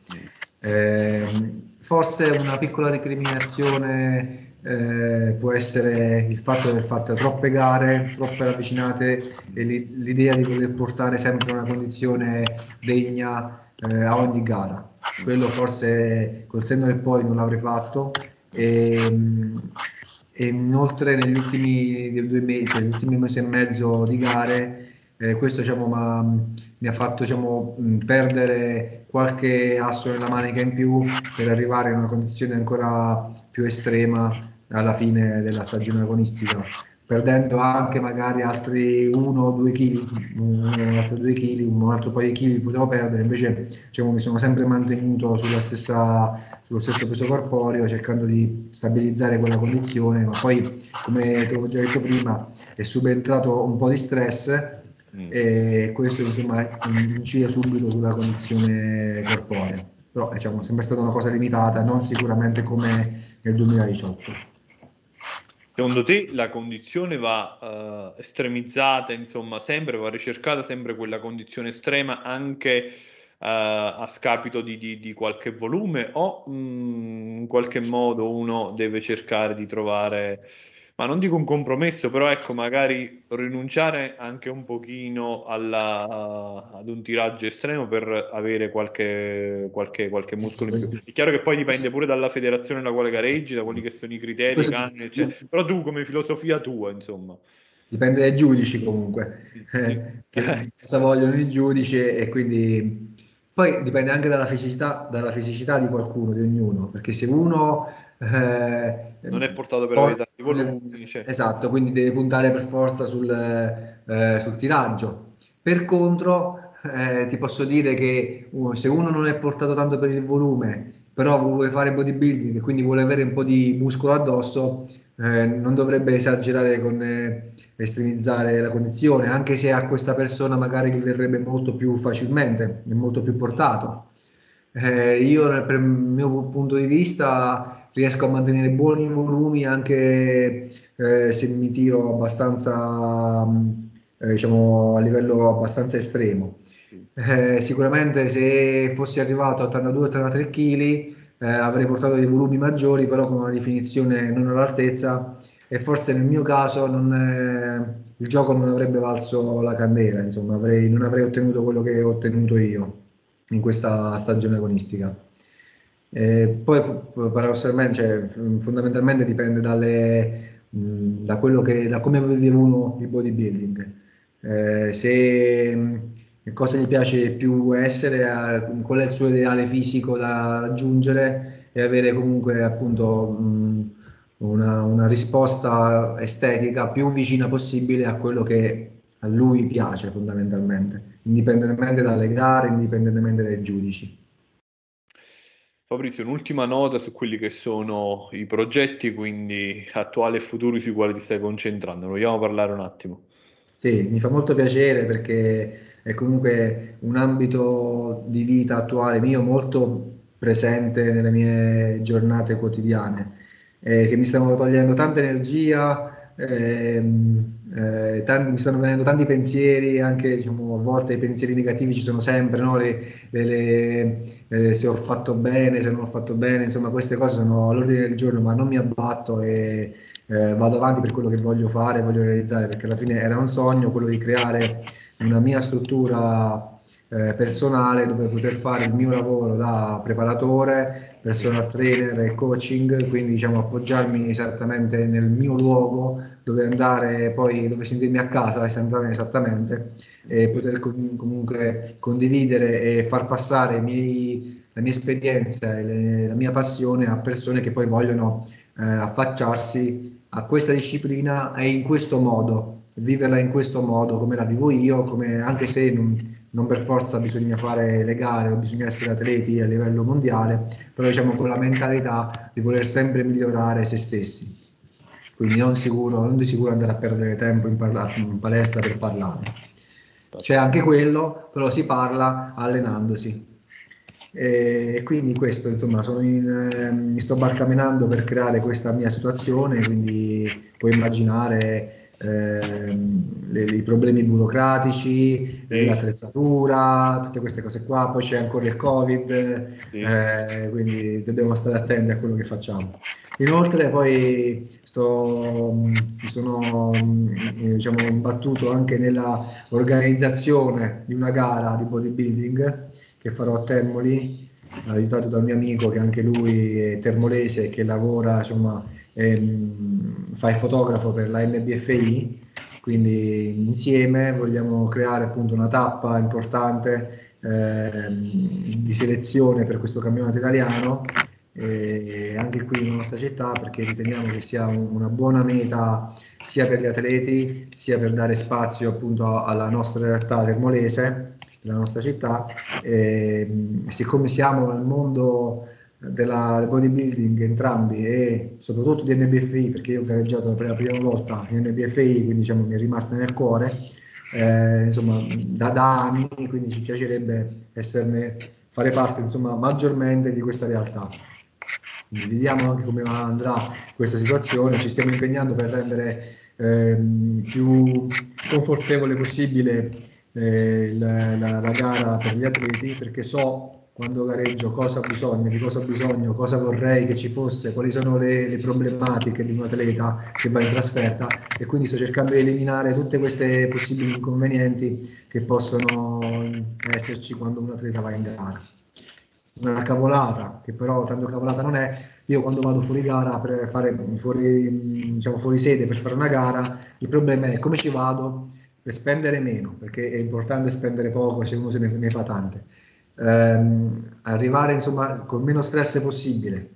Eh, forse una piccola recriminazione eh, può essere il fatto di aver fatto troppe gare, troppe ravvicinate e l'idea di voler portare sempre una condizione degna eh, a ogni gara. Quello forse col senno del poi non l'avrei fatto. E, e inoltre negli ultimi due mesi, negli ultimi mesi e mezzo di gare eh, questo diciamo, mi ha fatto diciamo, perdere qualche asso nella manica in più per arrivare in una condizione ancora più estrema alla fine della stagione agonistica perdendo anche magari altri 1 o 2 kg, un altro 2 kg, un altro paio di chili potevo perdere, invece diciamo, mi sono sempre mantenuto stessa, sullo stesso peso corporeo cercando di stabilizzare quella condizione, ma poi come ti ho già detto prima è subentrato un po' di stress mm. e questo insomma incide subito sulla condizione corporea, però diciamo, è sempre stata una cosa limitata, non sicuramente come nel 2018. Secondo te la condizione va uh, estremizzata, insomma, sempre, va ricercata sempre quella condizione estrema anche uh, a scapito di, di, di, qualche volume o mh, mm, in qualche modo uno deve cercare di trovare ma non dico un compromesso, però ecco, magari rinunciare anche un pochino alla, ad un tiraggio estremo per avere qualche, qualche, qualche muscolo in più. È chiaro che poi dipende pure dalla federazione alla quale gareggi, da quelli che sono i criteri, eccetera. però tu come filosofia tua, insomma. Dipende dai giudici comunque, eh, che cosa vogliono i giudici e quindi poi dipende anche dalla fisicità, dalla fisicità di qualcuno, di ognuno, perché se uno eh, non è portato per avere tanti volumi. Cioè. Esatto, quindi deve puntare per forza sul, eh, sul tiraggio. Per contro, eh, ti posso dire che uh, se uno non è portato tanto per il volume, però vuole fare bodybuilding e quindi vuole avere un po' di muscolo addosso, eh, non dovrebbe esagerare con eh, estremizzare la condizione, anche se a questa persona magari gli verrebbe molto più facilmente, è molto più portato. Eh, io, per il mio punto di vista, riesco a mantenere buoni volumi anche eh, se mi tiro abbastanza, eh, diciamo, a livello abbastanza estremo. Eh, sicuramente se fossi arrivato a 82-83 kg eh, avrei portato dei volumi maggiori, però con una definizione non all'altezza e forse nel mio caso non, eh, il gioco non avrebbe valso la candela, insomma, avrei, non avrei ottenuto quello che ho ottenuto io in questa stagione agonistica. Eh, poi paradossalmente, cioè, fondamentalmente dipende dalle, mh, da che, da come vive uno il bodybuilding. Eh, se cosa gli piace più essere, qual è il suo ideale fisico da raggiungere e avere comunque appunto mh, una, una risposta estetica più vicina possibile a quello che a lui piace fondamentalmente, indipendentemente dalle gare, indipendentemente dai giudici. Fabrizio, un'ultima nota su quelli che sono i progetti, quindi attuali e futuri sui quali ti stai concentrando. Vogliamo parlare un attimo? Sì, mi fa molto piacere perché è comunque un ambito di vita attuale mio molto presente nelle mie giornate quotidiane, eh, che mi stanno togliendo tanta energia, ehm, eh, tanti, mi stanno venendo tanti pensieri, anche diciamo, a volte i pensieri negativi ci sono sempre, no? le, le, le, eh, se ho fatto bene, se non ho fatto bene, insomma queste cose sono all'ordine del giorno, ma non mi abbatto e eh, vado avanti per quello che voglio fare, voglio realizzare, perché alla fine era un sogno quello di creare una mia struttura eh, personale dove poter fare il mio lavoro da preparatore, personal trainer e coaching, quindi diciamo appoggiarmi esattamente nel mio luogo dove andare poi, dove sentirmi a casa esattamente e poter com- comunque condividere e far passare miei, la mia esperienza e le, la mia passione a persone che poi vogliono eh, affacciarsi a questa disciplina e in questo modo, viverla in questo modo come la vivo io, come, anche se non, non per forza bisogna fare le gare o bisogna essere atleti a livello mondiale, però diciamo con la mentalità di voler sempre migliorare se stessi. Quindi non, sicuro, non di sicuro andare a perdere tempo in, parla- in palestra per parlare. C'è anche quello, però si parla allenandosi. E quindi questo, insomma, in, eh, mi sto barcamenando per creare questa mia situazione, quindi puoi immaginare eh, le, i problemi burocratici, sì. l'attrezzatura, tutte queste cose qua, poi c'è ancora il Covid, sì. eh, quindi dobbiamo stare attenti a quello che facciamo. Inoltre poi sto, mi sono diciamo, imbattuto anche nella organizzazione di una gara di bodybuilding che farò a Termoli, aiutato dal mio amico che anche lui è termolese che lavora insomma ehm, fa il fotografo per la NBFI, quindi insieme vogliamo creare appunto una tappa importante ehm, di selezione per questo campionato italiano e anche qui nella nostra città perché riteniamo che sia un, una buona meta sia per gli atleti sia per dare spazio appunto alla nostra realtà termolese, della nostra città. E siccome siamo nel mondo della, del bodybuilding entrambi e soprattutto di NBFI perché io ho gareggiato per la prima volta in NBFI quindi diciamo mi è rimasta nel cuore. Eh, insomma da, da, anni quindi ci piacerebbe esserne fare parte insomma maggiormente di questa realtà. Quindi vediamo anche come andrà questa situazione. Ci stiamo impegnando per rendere eh, più confortevole possibile eh, la, la, la gara per gli atleti perché so quando gareggio cosa ho bisogno, di cosa ho bisogno, cosa vorrei che ci fosse, quali sono le, le, problematiche di un atleta che va in trasferta e quindi sto cercando di eliminare tutte queste possibili inconvenienti che possono esserci quando un atleta va in gara. Una cavolata, che però tanto cavolata non è, io quando vado fuori gara per fare fuori, diciamo, fuori sede per fare una gara, il problema è come ci vado per spendere meno, perché è importante spendere poco se uno se ne, ne fa tante ehm, arrivare insomma con meno stress possibile,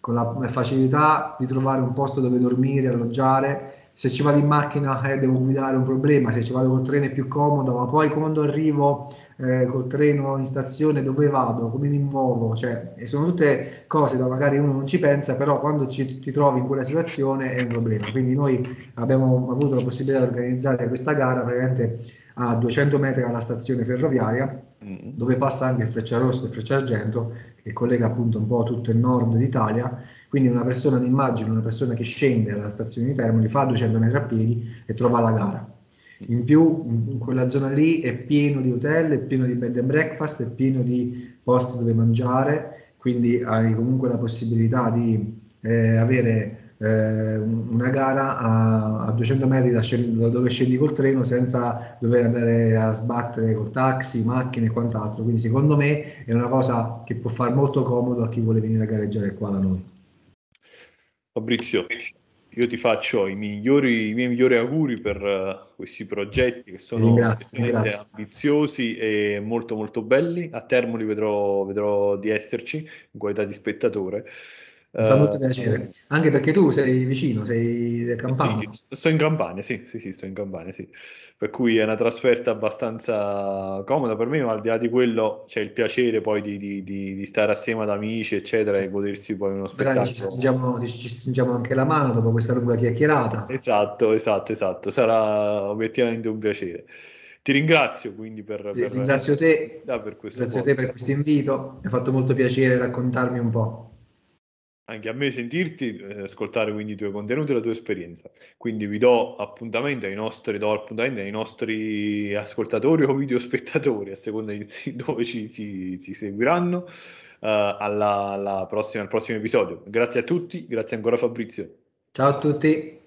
con la facilità di trovare un posto dove dormire, alloggiare. Se ci vado in macchina eh, devo guidare un problema, se ci vado col treno è più comodo, ma poi quando arrivo eh, col treno in stazione dove vado, come mi muovo, cioè, sono tutte cose da magari uno non ci pensa, però quando ci, ti trovi in quella situazione è un problema. Quindi noi abbiamo avuto la possibilità di organizzare questa gara praticamente a 200 metri dalla stazione ferroviaria. Dove passa anche il Frecciarosso e il Frecciargento che collega appunto un po' tutto il nord d'Italia. Quindi una persona, mi immagino una persona che scende alla stazione di Termoli fa 200 metri a piedi e trova la gara. In più in quella zona lì è pieno di hotel, è pieno di bed and breakfast, è pieno di posti dove mangiare. Quindi hai comunque la possibilità di eh, avere eh, una gara a, a 200 metri da, da, dove scendi col treno senza dover andare a sbattere col taxi, macchine e quant'altro. Quindi secondo me è una cosa che può fare molto comodo a chi vuole venire a gareggiare qua da noi. Fabrizio, io ti faccio i, migliori, i miei migliori auguri per uh, questi progetti che sono ringrazio, ambiziosi e molto molto belli. A Termoli vedrò, vedrò di esserci in qualità di spettatore. Mi fa molto piacere, anche perché tu sei vicino, sei del Campania. Sì, sto in Campania, sì, sì, sì, sto in Campania, sì. Per cui è una trasferta abbastanza comoda per me, ma al di là di quello c'è il piacere poi di, di, di, di stare assieme ad amici, eccetera, e godersi poi uno spettacolo. Ci stringiamo, ci stringiamo anche la mano dopo questa lunga chiacchierata. Esatto, esatto, esatto, sarà obiettivamente un piacere. Ti ringrazio quindi per, per ringrazio te, per ringrazio te per questo invito, mi ha fatto molto piacere raccontarmi un po' anche a me sentirti, eh, ascoltare quindi i tuoi contenuti e la tua esperienza. Quindi vi do appuntamento ai nostri, do appuntamento ai nostri ascoltatori o videospettatori, a seconda di dove ci, ci, ci seguiranno, uh, alla, alla prossima, al prossimo episodio. Grazie a tutti, grazie ancora Fabrizio. Ciao a tutti.